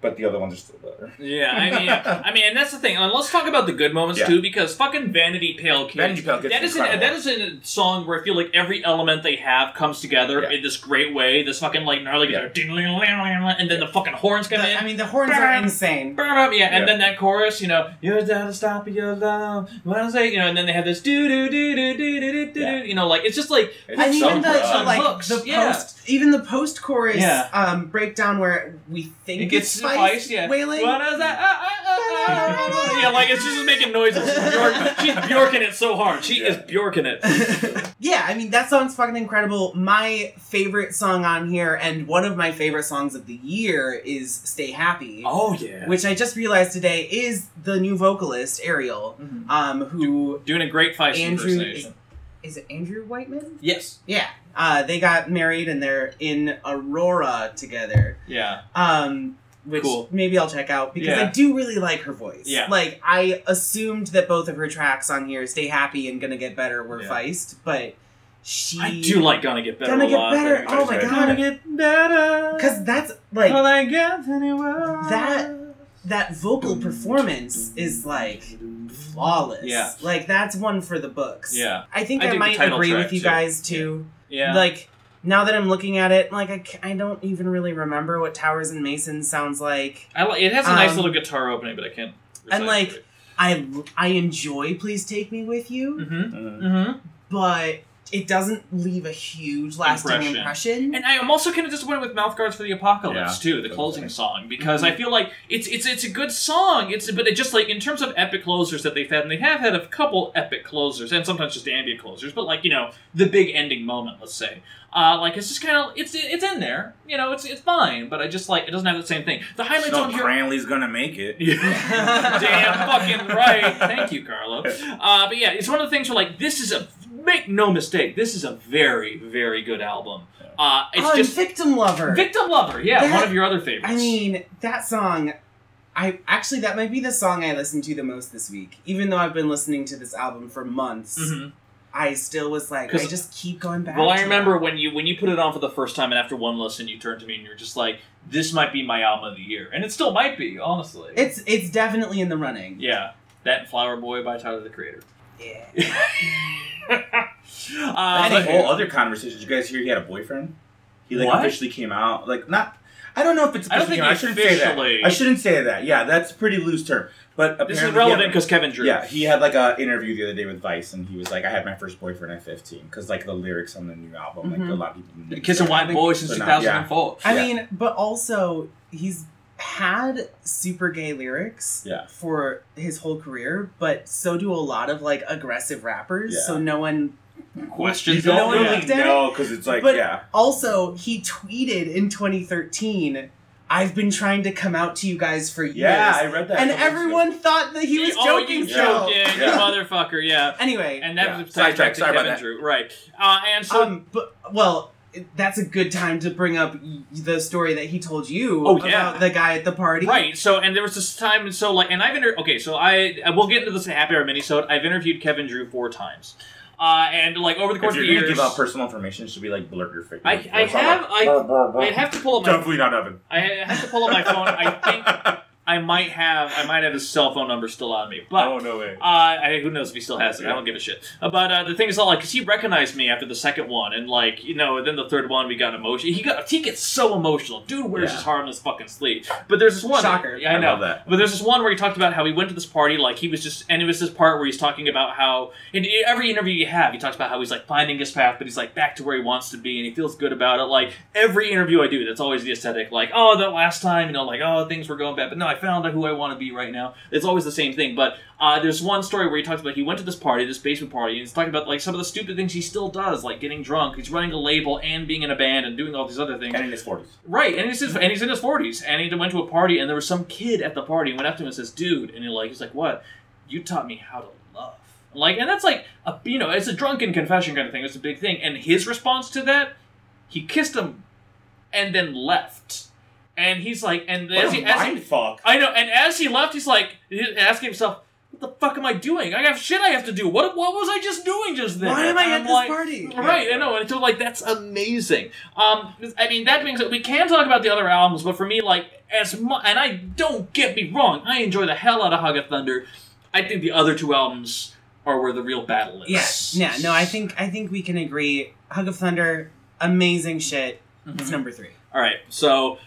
But the other ones are still better. Yeah, I mean, I mean, and that's the thing. And let's talk about the good moments Yeah. too, because fucking Vanity Pail Kids. Vanity Pail Kids That is is an, that is a song where I feel like every element they have comes together Yeah. in this great way. This fucking like gnarly guitar, and then the fucking horns come The- in. I mean, the horns are insane. Yeah, and Yeah. then that chorus, you know, you're down to stop your love. What I say, you know, and then they have this do do do do do do do do, Yeah. you know, like it's just like It's And so even the, good. the like Hooks, the yeah. post, even the post chorus Yeah. um, breakdown where we think it gets it's Spice Spice, yeah. wailing. What is that? Ah, ah, ah, ah, ah. yeah, like it's just making noises. Bjork, she's Bjorking it so hard. She is Bjorking it. yeah, I mean that song's fucking incredible. My favorite song on here, and one of my favorite songs of the year, is "Stay Happy," Oh yeah. which I just realized today is the new vocalist Ariel, Mhm. um, who Doing a great Feist Andrew impersonation. is it Andrew Whiteman? Yes. Yeah, uh, they got married and they're in AroarA together. Yeah. Um, which Cool. maybe I'll check out because Yeah. I do really like her voice. Yeah. Like I assumed that both of her tracks on here, "Stay Happy" and "Gonna Get Better," were Yeah. Feist, but she I do like Gonna Get Better Gonna Get. Better. Oh my god, Gonna get better. Because that's like I get anywhere? that that vocal performance is like flawless. Yeah. Like that's one for the books. Yeah. I think I I, might agree with you too. guys too. Yeah. Like now that I'm looking at it, like I, I don't even really remember what Towers and Masons sounds like. I like it has a nice Um, little guitar opening, but I can't. and, like, I I enjoy Please Take Me With You, Mm-hmm. Mhm. Mm-hmm. but it doesn't leave a huge lasting Impression. impression. And I am also kind of disappointed with Mouthguards for the Apocalypse Yeah, too, the closing totally. song, because I feel like it's it's it's a good song. It's but it just like in terms of epic closers that they've had, and they have had a couple epic closers, and sometimes just ambient closers, but like you know the big ending moment, let's say. Uh, like it's just kind of it's it's in there, you know, it's it's fine, but I just like it doesn't have the same thing. The highlights No, on here. Cranley's gonna make it. Damn fucking right. Thank you, Carlo. Uh, but yeah, it's one of the things where like this is a make no mistake, this is a very very good album. Uh, it's oh, and just Victim Lover. Victim Lover, yeah, That- one of your other favorites. I mean, that song. I actually that might be the song I listened to the most this week. Even though I've been listening to this album for months, Mhm. I still was like, 'Cause- I just keep going back. Well, I to remember that. when you when you put it on for the first time, and after one listen, you turned to me and you're just like, "This might be my album of the year," and it still might be, honestly. it's it's definitely in the running. yeah, that and Flower Boy by Tyler the Creator. Yeah. uh, That's but- a whole other conversation. Did you guys hear he had a boyfriend? He like What? officially came out. Like not. I don't know if it's. I don't think came out. I shouldn't say that. I shouldn't say that. Yeah, that's a pretty loose term. But this is relevant because Kevin Drew. Yeah, he had like a interview the other day with Vice, and he was like, "I had my first boyfriend at 15," because like the lyrics on the new album, like Mhm. a lot of people. didn't Kiss a understand. White Boy since So now- 2004. I Yeah. mean, but also he's had super gay lyrics Yeah. for his whole career, but so do a lot of like aggressive rappers. Yeah. So no one Questions No one yeah. really looked at it? know because it's like But- yeah, Also, he tweeted in 2013, I've been trying to come out to you guys for years. yeah. I read that. and a couple weeks everyone thought that he was oh, joking you joking, Yeah. motherfucker, yeah. Anyway, And that Yeah. was tied back Sidetrack, to sorry about Kevin that. Drew, right? Uh, and so um, but well, that's a good time to bring up the story that he told you Oh, yeah. about the guy at the party. Right. So, and there was this time, and so like, and I've inter- okay. So I, I will get into this in Happy Hour minisode. I've interviewed Kevin Drew four times, uh, and like over the course If of you're the gonna years, give out personal information, should be like blurt your face? I- I have- I- I have to pull up my, Definitely not Evan. I have to pull up my phone. I think I might have, I might have his cell phone number still on me, but. oh no way. Uh, I, who knows if he still has it? I don't give a shit. Uh, but uh, the thing is, all like, cause he recognized me after the second one, and like, you know, then the third one we got emotional. He got, he gets so emotional. Dude wears Yeah. his heart on his fucking sleeve. But there's this one. Shocker. Yeah, I, I know. love that. But there's this one where he talked about how he went to this party, like he was just, and it was this part where he's talking about how in every interview you have, he talks about how he's like finding his path, but he's like back to where he wants to be, and he feels good about it. Like every interview I do, that's always the aesthetic. Like, oh, that last time, you know, like oh, things were going bad, but no, I found out who I want to be right now. It's always the same thing. But uh, there's one story where he talks about he went to this party, this basement party, and he's talking about like some of the stupid things he still does, like getting drunk. He's running a label and being in a band and doing all these other things. and in his forties. Right, and he's and he's in his forties, and he went to a party, and there was some kid at the party, and went up to him and says, "Dude," and he like he's like, "What? You taught me how to love." Like, and that's like a you know, it's a drunken confession kind of thing. It's a big thing, and his response to that, he kissed him, and then left, and he's like, and as What he, a as he fuck. I know, and as he left, he's like asking himself, what the fuck am I doing? I have shit I have to do. What what was I just doing just then? Why am I And at I'm this like, party? Right, I know, and so like that's amazing. Um, I mean that being said, we can talk about the other albums, but for me, like as much, and I don't get me wrong, I enjoy the hell out of Hug of Thunder. I think the other two albums are where the real battle is. Yes. Yeah. No, I think I think we can agree. Hug of Thunder, amazing shit. It's Mhm. number three. All right, so.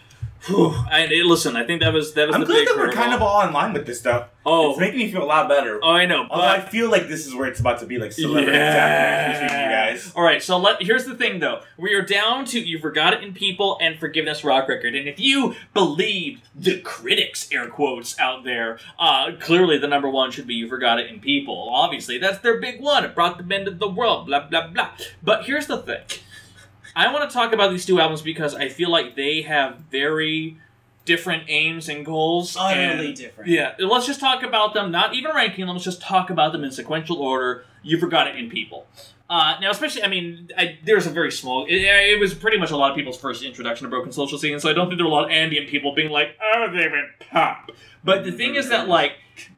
Whew, I, listen, I think that was that was I'm the glad big that we're kind of all in line with this stuff. oh It's making me feel a lot better. oh I know, Although I feel like this is where it's about to be like celebrity Yeah. between you guys. All right, so let here's the thing though. We are down to you forgot it in people and forgiveness rock record, and if you believe the critics air quotes out there, uh, clearly the number one should be you forgot it in people. Obviously, that's their big one. It brought them into the world. Blah blah blah. But here's the thing. I want to talk about these two albums because I feel like they have very different aims and goals. Utterly and- different. yeah, let's just talk about them. Not even ranking them. Let's just talk about them in sequential order. You forgot it in people. Uh, now, especially, I mean, I, there's a very small. It, it was pretty much a lot of people's first introduction to broken social scene, so I don't think there were a lot of ambient people being like, "Oh, they went pop." But the thing is that, like,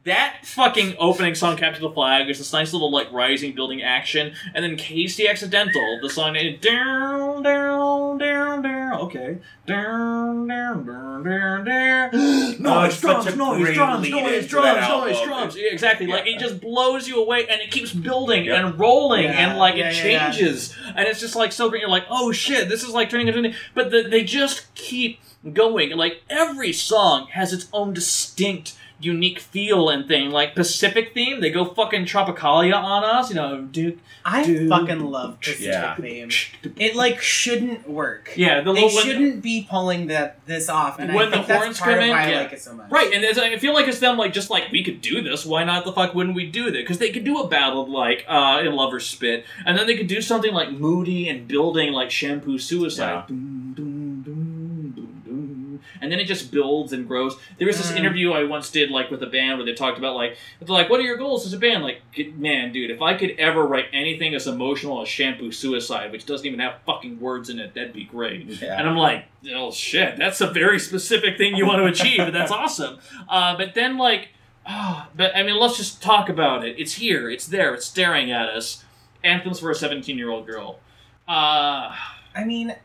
that fucking opening song, "Capture the Flag," is this nice little like rising building action, and then KC Accidental, the song down, down, down, down. Okay, down, down, down, down, down. Oh, Noise, such drums, noise, drums, noise, drums, noise, drums. Yeah, exactly. Like it just blows you away, and it keeps building Yep. and rolling, Yeah, and like yeah, it yeah, yeah. changes, and it's just like so great. You're like, oh shit, this is like turning into. But the, they just keep going. Like every song has its own distinct. Unique feel and thing like Pacific theme. They go fucking Tropicalia on us, you know. Duke. I Dude. fucking love Pacific Yeah. theme. It like shouldn't work. Yeah, the They little shouldn't be pulling that this off, and When I the think that's horns part come in, yeah. I like it so much. Right, and it's, I feel like it's them like just like we could do this. Why not? The fuck wouldn't we do that? Because they could do a ballad like uh, in Lover's Spit, and then they could do something like moody and building like Shampoo Suicide. Yeah. And then it just builds and grows. There was this Mm. interview I once did like with a band where they talked about like they're like, what are your goals as a band? Like, man, dude, if I could ever write anything as emotional as Shampoo Suicide, which doesn't even have fucking words in it, that'd be great. Yeah. And I'm like, oh shit, that's a very specific thing you want to achieve, and that's awesome. Uh, but then, like, ah, but I mean, let's just talk about it. It's here, it's there, it's staring at us. Anthems for a 17 year old girl. Uh, I mean, it-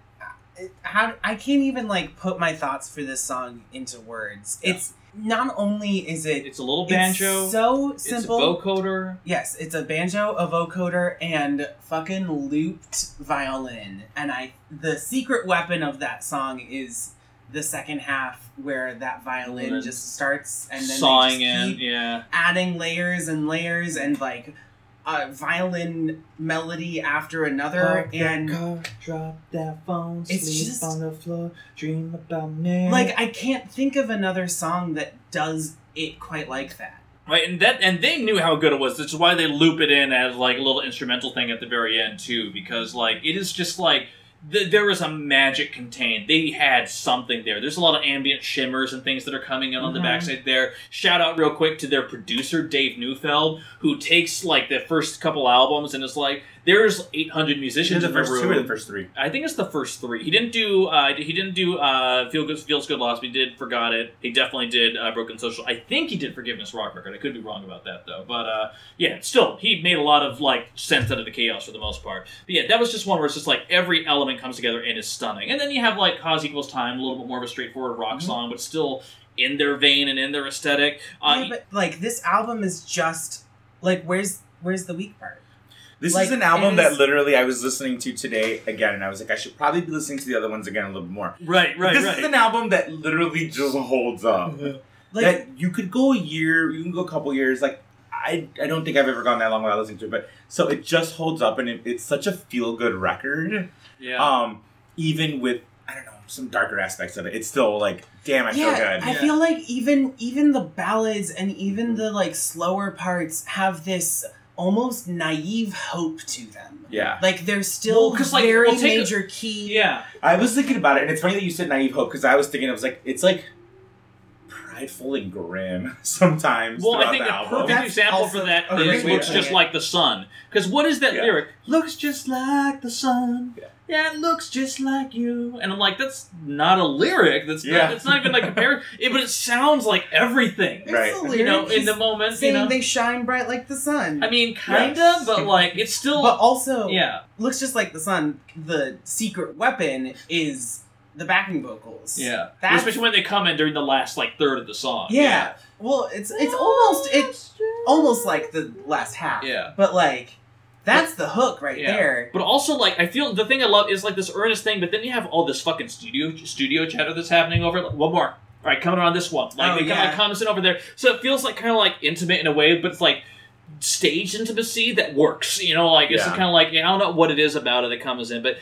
how I can't even like put my thoughts for this song into words. Yeah. It's not only is it it's a little it's banjo. so It's a simple. vocoder. Yes, it's a banjo, a vocoder, and fucking looped violin. And I, the secret weapon of that song is the second half where that violin just starts and then sawing in, yeah. adding layers and layers and like a violin melody after another and drop that phone, It's sleep just- on the floor, dream about me. like I can't think of another song that does it quite like that. Right, and that and they knew how good it was. Which is why they loop it in as like a little instrumental thing at the very end too, because like it is just like th- there was a magic contained. They had something there. There's a lot of ambient shimmers and things that are coming in on the Mhm. backside there. Shout out real quick to their producer Dave Newfeld, who takes like the first couple albums and is like, "There's 800 Did musicians the in first the two or the first three? I think it's the first three. He didn't do. Uh, he didn't do. Uh, Feel good. Feels good. Lost. He did. Forgot it. He definitely did. Uh, Broken Social. I think he did Forgiveness Rock Record. I could be wrong about that though. But uh, yeah, still, he made a lot of like sense out of the chaos for the most part. But yeah, that was just one where it's just like every element comes together and is stunning. And then you have like Cause Equals Time, a little bit more of a straightforward rock Mhm. song, but still in their vein and in their aesthetic. Uh, yeah, but like this album is just like where's where's the weak part? This Like, is an album it that is- literally I was listening to today again, and I was like, I should probably be listening to the other ones again a little bit more. right, right, this right. is an album that literally just holds up. Like that you could go a year, you can go a couple years. Like I, I don't think I've ever gone that long without listening to it. But so it just holds up, and it, it's such a feel good record. yeah. Um, even with I don't know some darker aspects of it, it's still like, damn, I feel good. I feel like even even the ballads and even the like slower parts have this almost naive hope to them. yeah, Like they're still Well, 'cause, like, very well, take a- major key. yeah. I was thinking about it, and it's funny that you said naive hope because I was thinking it was like it's like prideful and grim sometimes. Well, I think the the album. perfect That's example for that a is great way looks just like the sun. Because what is that Yeah. lyric? Looks just like the sun. Yeah. Yeah, it looks just like you. And I'm like, that's not a lyric. That's Yeah. not, it's not even like a parody. It, but it sounds like everything. It's Right. a You lyric. know, in the moment, you saying know. they shine bright like the sun. I mean, kind Yes. of, but like, it's still. but also, yeah. looks just like the sun. The secret weapon is the backing vocals. Yeah. That's- Especially when they come in during the last, like, third of the song. Yeah. Well, it's it's almost it's almost like the last half. Yeah. But like, that's the hook right Yeah. there. But also, like, I feel the thing I love is like this earnest thing, but then you have all this fucking studio studio chatter that's happening over. Like, one more, all right, coming around this one. Like Oh, they kind yeah. of like comments over there, so it feels like kind of like intimate in a way, but it's like staged intimacy that works. You know, like it's Yeah. kind of like I don't know what it is about it that comes in, but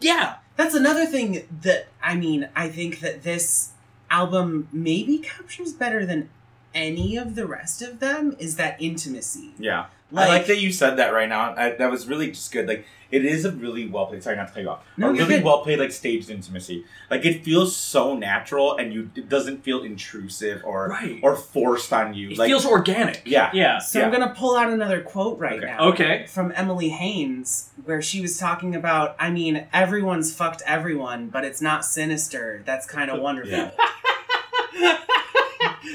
yeah, That's another thing that I mean. I think that this album maybe captures better than any of the rest of them is that intimacy. Yeah. Like, I like that you said that right now. I, that was really just good. Like it is a really well played. Sorry, not to cut you off. No, a you're really good. well played, like staged intimacy. Like it feels so natural, and you it doesn't feel intrusive or Right. or forced on you. it like feels organic. yeah, Yeah. So I'm gonna pull out another quote right Okay. now. Okay. From Emily Haines, where she was talking about, I mean, everyone's fucked everyone, but it's not sinister. That's kind of wonderful. Yeah.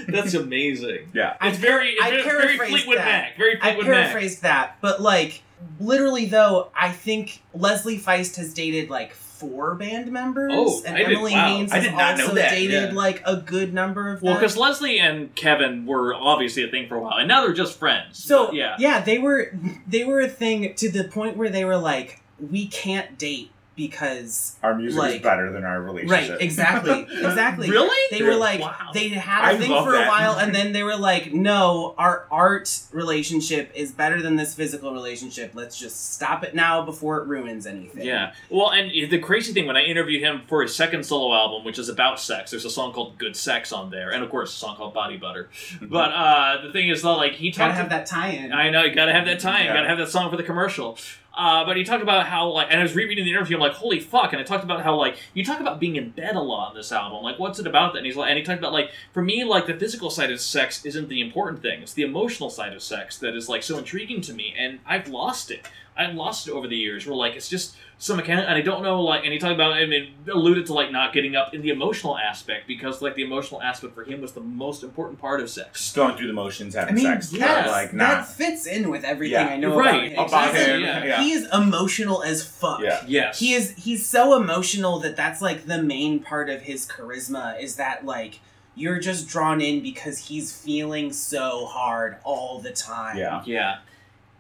That's amazing. yeah. It's very, it's I very, very paraphrased Fleetwood that. Mac. Very I Fleetwood Mac. that, but like literally though, I think Leslie Feist has dated like four band members, Oh, and I did- Emily wow. Haines I has did not know also that, dated yeah. like a good number of Well, because Leslie and Kevin were obviously a thing for a while, and now they're just friends. So But yeah, yeah, they were they were a thing to the point where they were like, we can't date because Our music Like- is better than our relationship. right, exactly, exactly. really, They were like Wow. they had I a thing love for a while, and then they were like, "No, our art relationship is better than this physical relationship. Let's just stop it now before it ruins anything." Yeah. Well, and the crazy thing when I interviewed him for his second solo album, which is about sex, there's a song called "Good Sex" on there, and of course a song called "Body Butter." But uh, the thing is, though, like he gotta talked. have that tie-in. I know you gotta have that time. Yeah. Gotta have that song for the commercial. Uh, but he talked about how like, and I was rereading the interview. I'm like, holy fuck! And I talked about how like you talk about being in bed a lot on this album. Like, what's it about? That and he's like, and he talked about like for me, like the physical side of sex isn't the important thing. It's the emotional side of sex that is like so intriguing to me, and I've lost it. I've lost it over the years. Where like it's just some mechanic, and I don't know like. And he talked about, I mean, alluded to like not getting up in the emotional aspect because like the emotional aspect for him was the most important part of sex. Just going through the motions, I having mean, sex. yeah, that's- like that fits in with everything Yeah. I know Right, about him. About him. yeah. Yeah. He is emotional as fuck. Yeah. Yes, He is he's so emotional that that's like the main part of his charisma is that like you're just drawn in because he's feeling so hard all the time. Yeah. Yeah.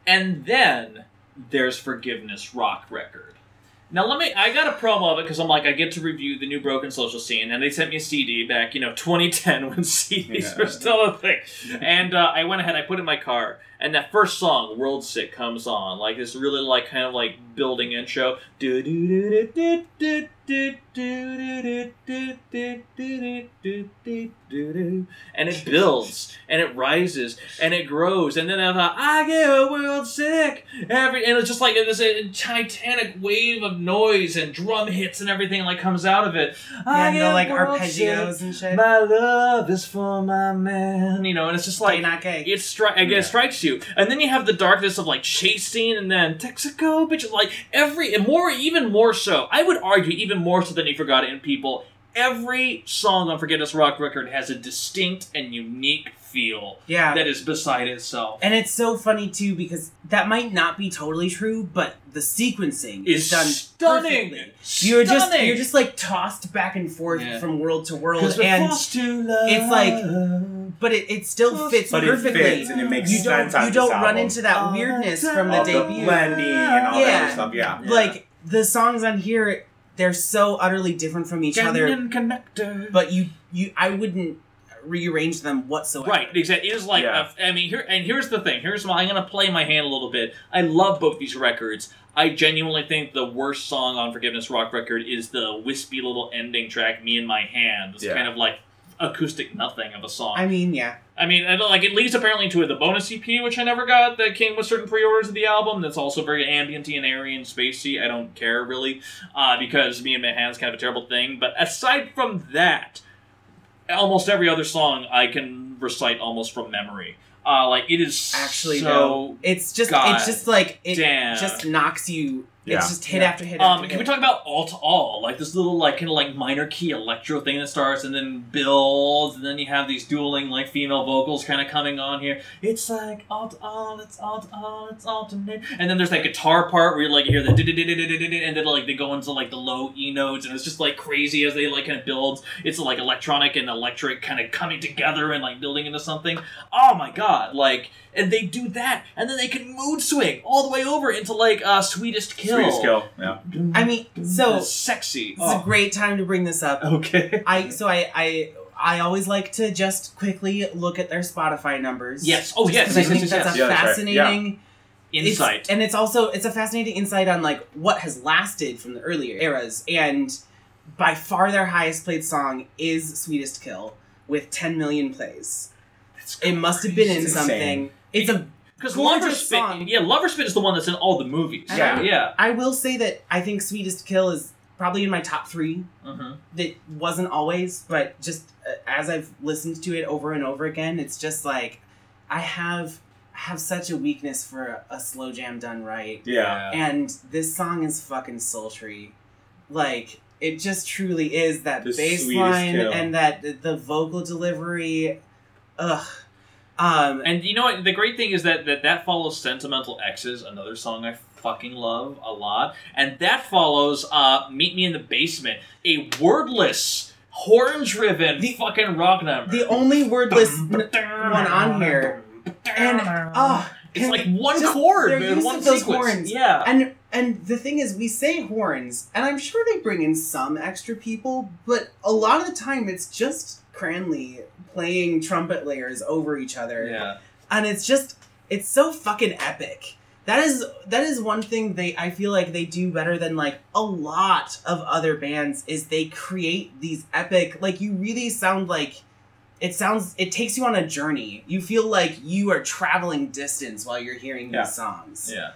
And then there's Forgiveness Rock Record. Now let me I got a promo of it because I'm like I get to review the new Broken Social Scene and they sent me a CD back, you know, 2010 when CDs Yeah. were still a thing. And uh, I went ahead, I put it in my car, and that first song, World Sick, comes on. Like this really like kind of like building intro. Do do do do do and it builds and it rises and it grows. And then I thought I get a world sick. Every and it's just like this titanic wave of noise and drum hits and everything like comes out of it. Yeah, I and get the, like arpeggios sick. and shit. My love is for my man. You know and it's just like it strikes again yeah. it strikes you. And then you have the darkness of like chasing and then Texico bitch like every and more even more so I would argue even more so than you forgot it in people. Every song on Forgiveness Rock record has a distinct and unique feel yeah. that is beside itself. and it's so funny too because that might not be totally true, but the sequencing Is is done stunning. perfectly. You're just you're just like tossed back and forth Yeah. from world to world, and to it's like- but it, it still fits But it perfectly. fits and it makes you don't sense you don't run album. into that weirdness from the All the debut. blending and all that Yeah. other stuff. Yeah. Like the songs on here, they're so utterly different from each other. Canyon connector. But you you I wouldn't rearrange them whatsoever. Right, exactly. It is like Yeah. a- I mean, here and here's the thing. Here's why I'm gonna play my hand a little bit. I love both these records. I genuinely think the worst song on Forgiveness Rock record is the wispy little ending track, "Me and My Hand." It's Yeah. kind of like acoustic nothing of a song. I mean, yeah. I mean, I like it leads apparently to the bonus EP, which I never got. That came with certain pre-orders of the album. That's also very ambienty and airy and spacey. I don't care really, uh, because me and my hands kind of a terrible thing. But aside from that, almost every other song I can recite almost from memory. Uh, like it is Actually, so no. It's just God it's just like it damn. just knocks you. Yeah. It's just hit Yeah. after hit. Um, after can we talk about all to all? Like this little like kind of like minor key electro thing that starts and then builds, and then you have these dueling like female vocals kind of coming on here. It's like all to all, it's all to all, it's alternate. And then there's that guitar part where you like you hear the and then like they go into like the low E notes, and it's just like crazy as they like kind of builds. It's like electronic and electric kind of coming together and like building into something. Oh my god! Like, and they do that, and then they can mood swing all the way over into like uh, sweetest kill. Sweetest kill. Yeah. I mean, so It's sexy. It's is a great time to bring this up. okay. I so I I I always like to just quickly look at their Spotify numbers. Yes. Oh, yes. Because I yes, think yes, that's yes. a Yeah, that's right. fascinating it's- Insight. and it's also it's a fascinating insight on like what has lasted from the earlier eras. And by far their highest played song is "Sweetest Kill" with 10 million plays. It must have been in It's insane. something. It's a Because gorgeous Lover Spit, song. yeah, Lover Spit is the one that's in all the movies. Yeah. yeah. I will say that I think "Sweetest Kill" is probably in my top three. Mhm. that wasn't always, but just uh, as I've listened to it over and over again, it's just like I have have such a weakness for a, a slow jam done right, Yeah. and this song is fucking sultry, like it just truly is that The bass line kill. and that the, the vocal delivery, ugh. Um, And you know what? The great thing is that that, that follows Sentimental X's, another song I fucking love a lot. And that follows uh, Meet Me in the Basement, a wordless, horn driven The- fucking rock number. the only wordless one on here, and oh, It's like one just chord, man, one sequence. horns. Yeah. And and the thing is, we say horns, and I'm sure they bring in some extra people, but a lot of the time it's just Cranley playing trumpet layers over each other, yeah. and it's just it's so fucking epic. That is that is one thing they I feel like they do better than like a lot of other bands is they create these epic like you really sound like it sounds it takes you on a journey. You feel like you are traveling distance while you're hearing Yeah. these songs. Yeah.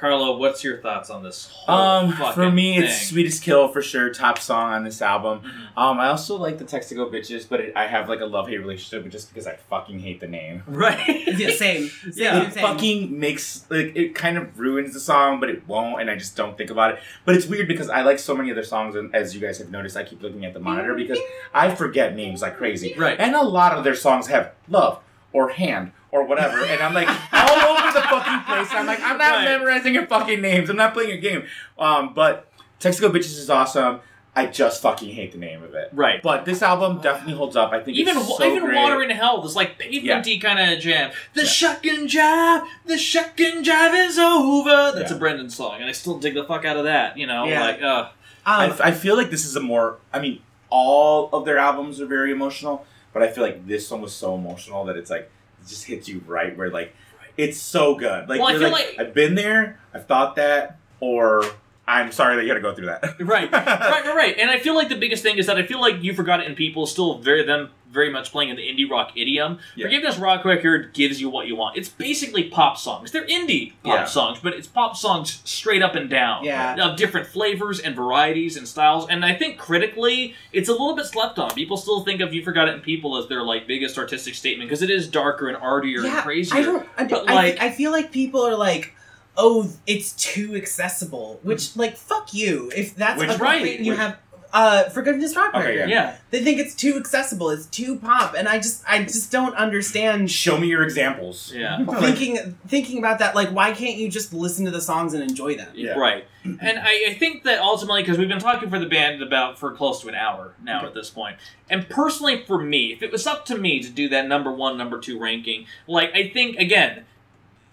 Carlo, what's your thoughts on this whole Um, for fucking me, it's "Sweetest Kill" for sure, top song on this album. Mhm. Um, I also like the "Texico Bitches," but it, I have like a love hate relationship with just because I fucking hate the name. Right. Yeah, same. same Yeah. it same. fucking makes like it kind of ruins the song, but it won't, and I just don't think about it. But it's weird because I like so many other songs, and as you guys have noticed, I keep looking at the monitor because I forget names like crazy. Right. And a lot of their songs have love or hand or whatever, and I'm like all over the fucking place. I'm like, I'm not Right. memorizing your fucking names. I'm not playing a game. Um, but Go Bitches is awesome. I just fucking hate the name of it. Right. But this album definitely holds up. I think Even it's so even great. Water in Hell, this like pavementy kind of jam. The shuck and jive, the shuck and jive is over. That's Yeah. a Brendan song, and I still dig the fuck out of that. You know, Yeah. like uh, I, Um, I feel like this is a more. I mean, all of their albums are very emotional, but I feel like this one was so emotional that it's like just hits you right where like it's so good. Like Well, I feel like, like, I've been there, I've thought that, or I'm sorry that you had to go through that. right, right, right, right. And I feel like the biggest thing is that I feel like you forgot it in people still very them very much playing in the indie rock idiom. Yeah. Forgiveness Rock Record gives you what you want. It's basically pop songs. They're indie pop Yeah. songs, but it's pop songs straight up and down. Yeah. Of different flavors and varieties and styles. And I think critically, it's a little bit slept on. People still think of You Forgot It in People as their like biggest artistic statement because it is darker and artier and crazier. I don't. I, But, I, like- I feel like people are like, oh, it's too accessible. Which, like, fuck you. If that's a right, complaint you which- have, uh, forgiveness rock Okay, record. yeah. They think it's too accessible. It's too pop, and I just, I just don't understand. Show me your examples. Yeah. Thinking, thinking about that, like, why can't you just listen to the songs and enjoy them? Yeah. Right. And I, I think that ultimately, because we've been talking for the band about for close to an hour now at this point, and personally for me, if it was up to me to do that number one, number two ranking, like I think again,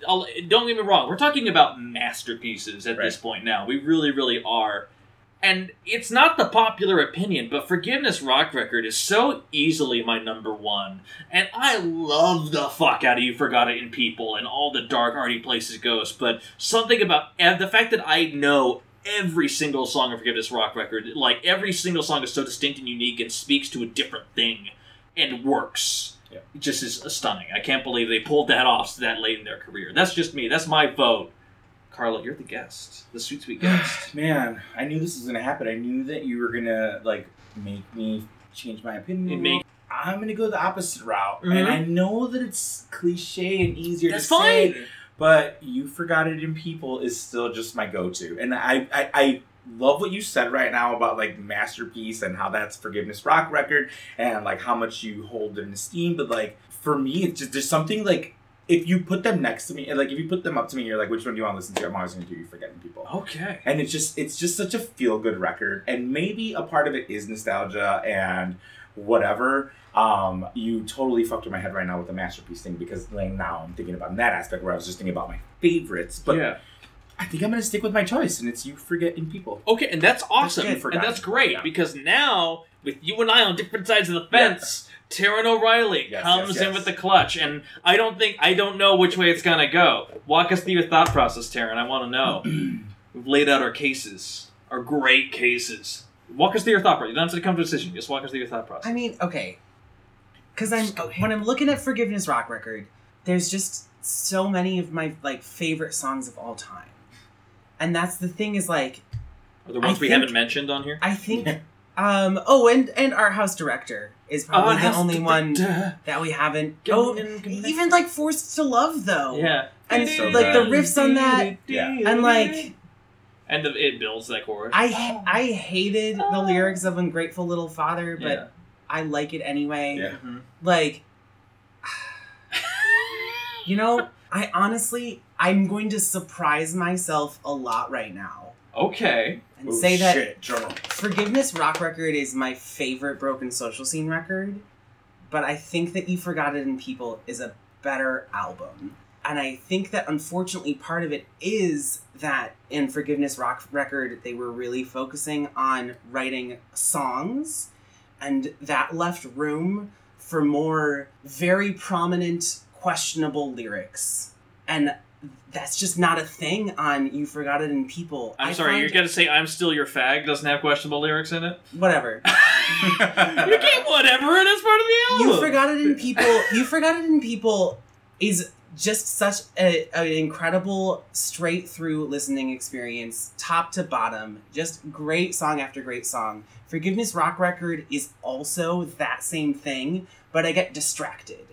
I'll, don't get me wrong, we're talking about masterpieces at this point now. We really, really are. And it's not the popular opinion, but Forgiveness Rock Record is so easily my number one. And I love the fuck out of You Forgot It in People and all the dark, arty places goes. But something about and the fact that I know every single song of Forgiveness Rock Record, like every single song is so distinct and unique and speaks to a different thing and works. Yeah. It just is stunning. I can't believe they pulled that off that late in their career. That's just me. That's my vote. Carlo, you're the guest, the sweet, sweet guest. Man, I knew this was gonna happen. I knew that you were gonna like make me change my opinion. It make- I'm gonna go the opposite route, Mhm. and I know that it's cliche and easier That's to say, but you forgot it in people is still just my go-to, and I, I I love what you said right now about like masterpiece and how that's forgiveness rock record and like how much you hold in esteem, but like for me, it's just there's something like. If you put them next to me, and like if you put them up to me, you're like, which one do you want to listen to? I'm always going to do you forgetting people Okay. and it's just it's just such a feel good record and maybe a part of it is nostalgia and whatever um you totally fucked with my head right now with the masterpiece thing because like now i'm thinking about that aspect where i was just thinking about my favorites but yeah. i think i'm gonna stick with my choice and it's you forgetting people Okay, and that's awesome. and that's great because now, with you and I on different sides of the fence, Taran O'Reilly Yes, comes yes, in with the clutch. And I don't think, I don't know which way it's going to go. Walk us through your thought process, Taran. I want to know. We've laid out our cases, our great cases. Walk us through your thought process. You don't have to come to a decision. Just walk us through your thought process. I mean, okay. Because I'm Just when I'm looking at Forgiveness Rock Record, there's just so many of my like favorite songs of all time, and that's the thing is like Are the ones I we think- haven't mentioned on here? I think, um, oh, and and our house director is probably Oh, the only to- one Duh. that we haven't. Get Oh, in- even like Forced to Love though. Yeah. And So like the riffs on that, Yeah. and like And the, it builds that chorus. I I hated the lyrics of Ungrateful Little Father, but yeah. I like it anyway. Yeah. Mhm. Like, you know, I honestly, I'm going to surprise myself a lot right now Okay. and Oh, say that shit, drum. Forgiveness Rock Record is my favorite Broken Social Scene record, but I think that You Forgot It in People is a better album. And I think that unfortunately part of it is that in Forgiveness Rock Record, they were really focusing on writing songs, and that left room for more very prominent, questionable lyrics. And that's just not a thing on You Forgot It in People. I'm I sorry, you're gonna say "I'm still your fag" doesn't have questionable lyrics in it. Whatever. You can't whatever it is part of the album. You forgot it in people. You forgot it in people is just such a, an incredible straight through listening experience, top to bottom. Just great song after great song. Forgiveness Rock Record is also that same thing, but I get distracted.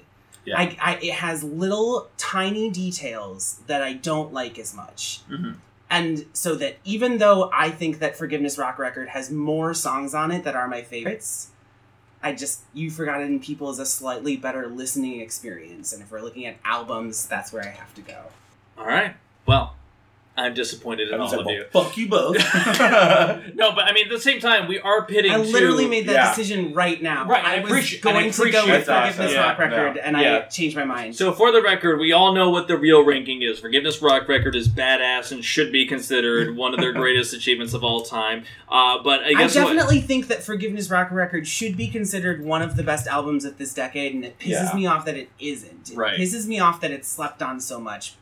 Yeah. I, I, it has little tiny details that I don't like as much. Mhm. And so that even though I think that Forgiveness Rock Record has more songs on it that are my favorites, I just you forgot it in people is a slightly better listening experience. And if we're looking at albums, that's where I have to go. All right. Well, I'm disappointed in I was all like, of you. fuck you both. No, but I mean, at the same time, we are pitting. I literally two- made that yeah. decision right now. Right, I I was appreciate- and I going to go appreciate with that. Forgiveness Yeah, Rock Record, and I changed my mind. So, for the record, we all know what the real ranking is. Forgiveness Rock Record is badass and should be considered one of their greatest achievements of all time. Uh, but I I guess what- definitely think that Forgiveness Rock Record should be considered one of the best albums of this decade, and it pisses Yeah. me off that it isn't. It Right. pisses me off that it's slept on so much,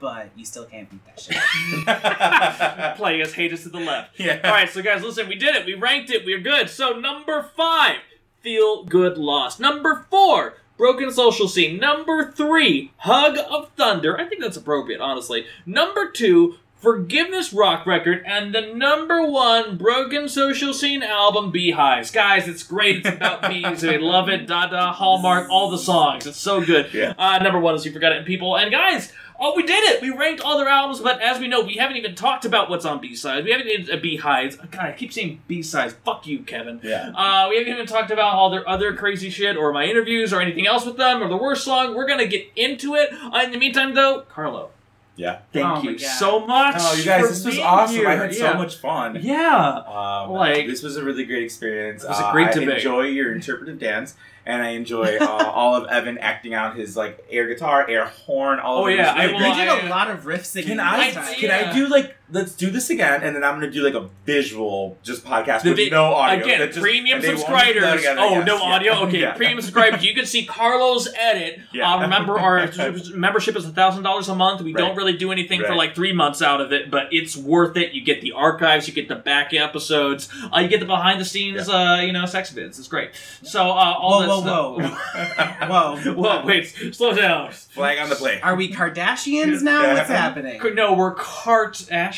but you still can't beat that shit. play us, hate us to the left. yeah. All right, so guys, listen, we did it. We ranked it. We're good. So number five, Feel Good Lost. Number four, Broken Social Scene. Number three, Hug of Thunder. I think that's appropriate, honestly. Number two, Forgiveness Rock Record, and the number one Broken Social Scene album, Beehives. Guys, it's great. It's about bees. I love it. Dada, Hallmark, all the songs. It's so good. Yeah. Uh, number one is You Forgot It in People. And guys, oh, we did it. We ranked all their albums, but as we know, we haven't even talked about what's on B-sides. We haven't even uh, Beehives. God, I keep saying B-sides. Fuck you, Kevin. Yeah. Uh, we haven't even talked about all their other crazy shit or my interviews or anything else with them or the worst song. We're gonna get into it. Uh, in the meantime, though, Carlo, Yeah. thank Oh you so much. Oh, you guys, for this was awesome. here. I had Yeah. so much fun. Yeah. Um, Like- this was a really great experience. It was a Uh, great I debate. enjoy your interpretive dance, and I enjoy uh, all of Evan acting out his like air guitar, air horn, all Oh, of yeah, It was I really will- we did a lot of riff singing. Can I? time. Can yeah. I do like? Let's do this again, and then I'm gonna do like a visual, just podcast The with vi- no audio. Again, just- premium and subscribers. again, oh, guess. no Yeah. audio. Okay, Yeah. premium subscribers. You can see Carlos edit. Yeah. Uh, remember, our membership is thousand dollars a month. We Right. don't really do anything for like three months out of it, but it's worth it. You get the archives, you get the back episodes, uh, you get the behind the scenes, uh, you know, sex vids. It's great. So uh, all Whoa, that whoa, whoa, whoa, whoa. Whoa, wait, slow down. Flag on the play. Are we Kardashians now? What's happening? No, we're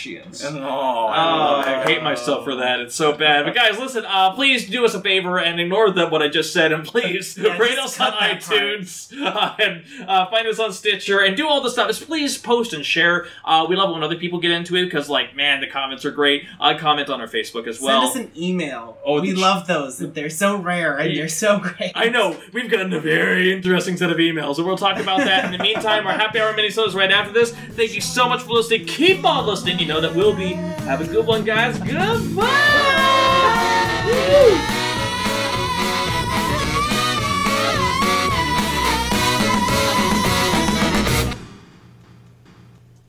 Kardashians. Oh, Oh, I I hate myself for that. It's so bad. But guys, listen. Uh, please do us a favor and ignore that what I just said, and please Yeah, rate us on cut that part. iTunes uh, and uh, find us on Stitcher and do all the stuff. Just please post and share. Uh, we love when other people get into it because, like, man, the comments are great. Uh, comment on our Facebook as well. Send us an email. Oh, we love those. They're so rare and they're so great. I know we've gotten a very interesting set of emails, and we'll talk about that in the meantime. Our happy hour mini is right after this. Thank you so much for listening. Keep on listening. You know that we'll be. Have a good one, guys. Goodbye.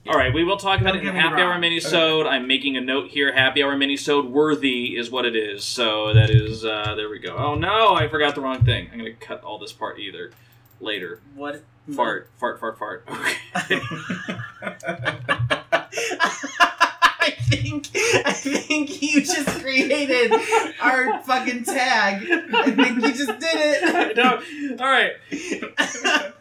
All right, we will talk about Don't it in Happy Hour. Minisode. I'm making a note here. Happy Hour Minisode worthy is what it is. So that is uh, there we go. Oh no, I forgot the wrong thing. I'm gonna cut all this part either later. What? Fart, fart, fart, fart. Okay. I think I think you just created our fucking tag. I think you just did it. no. All right.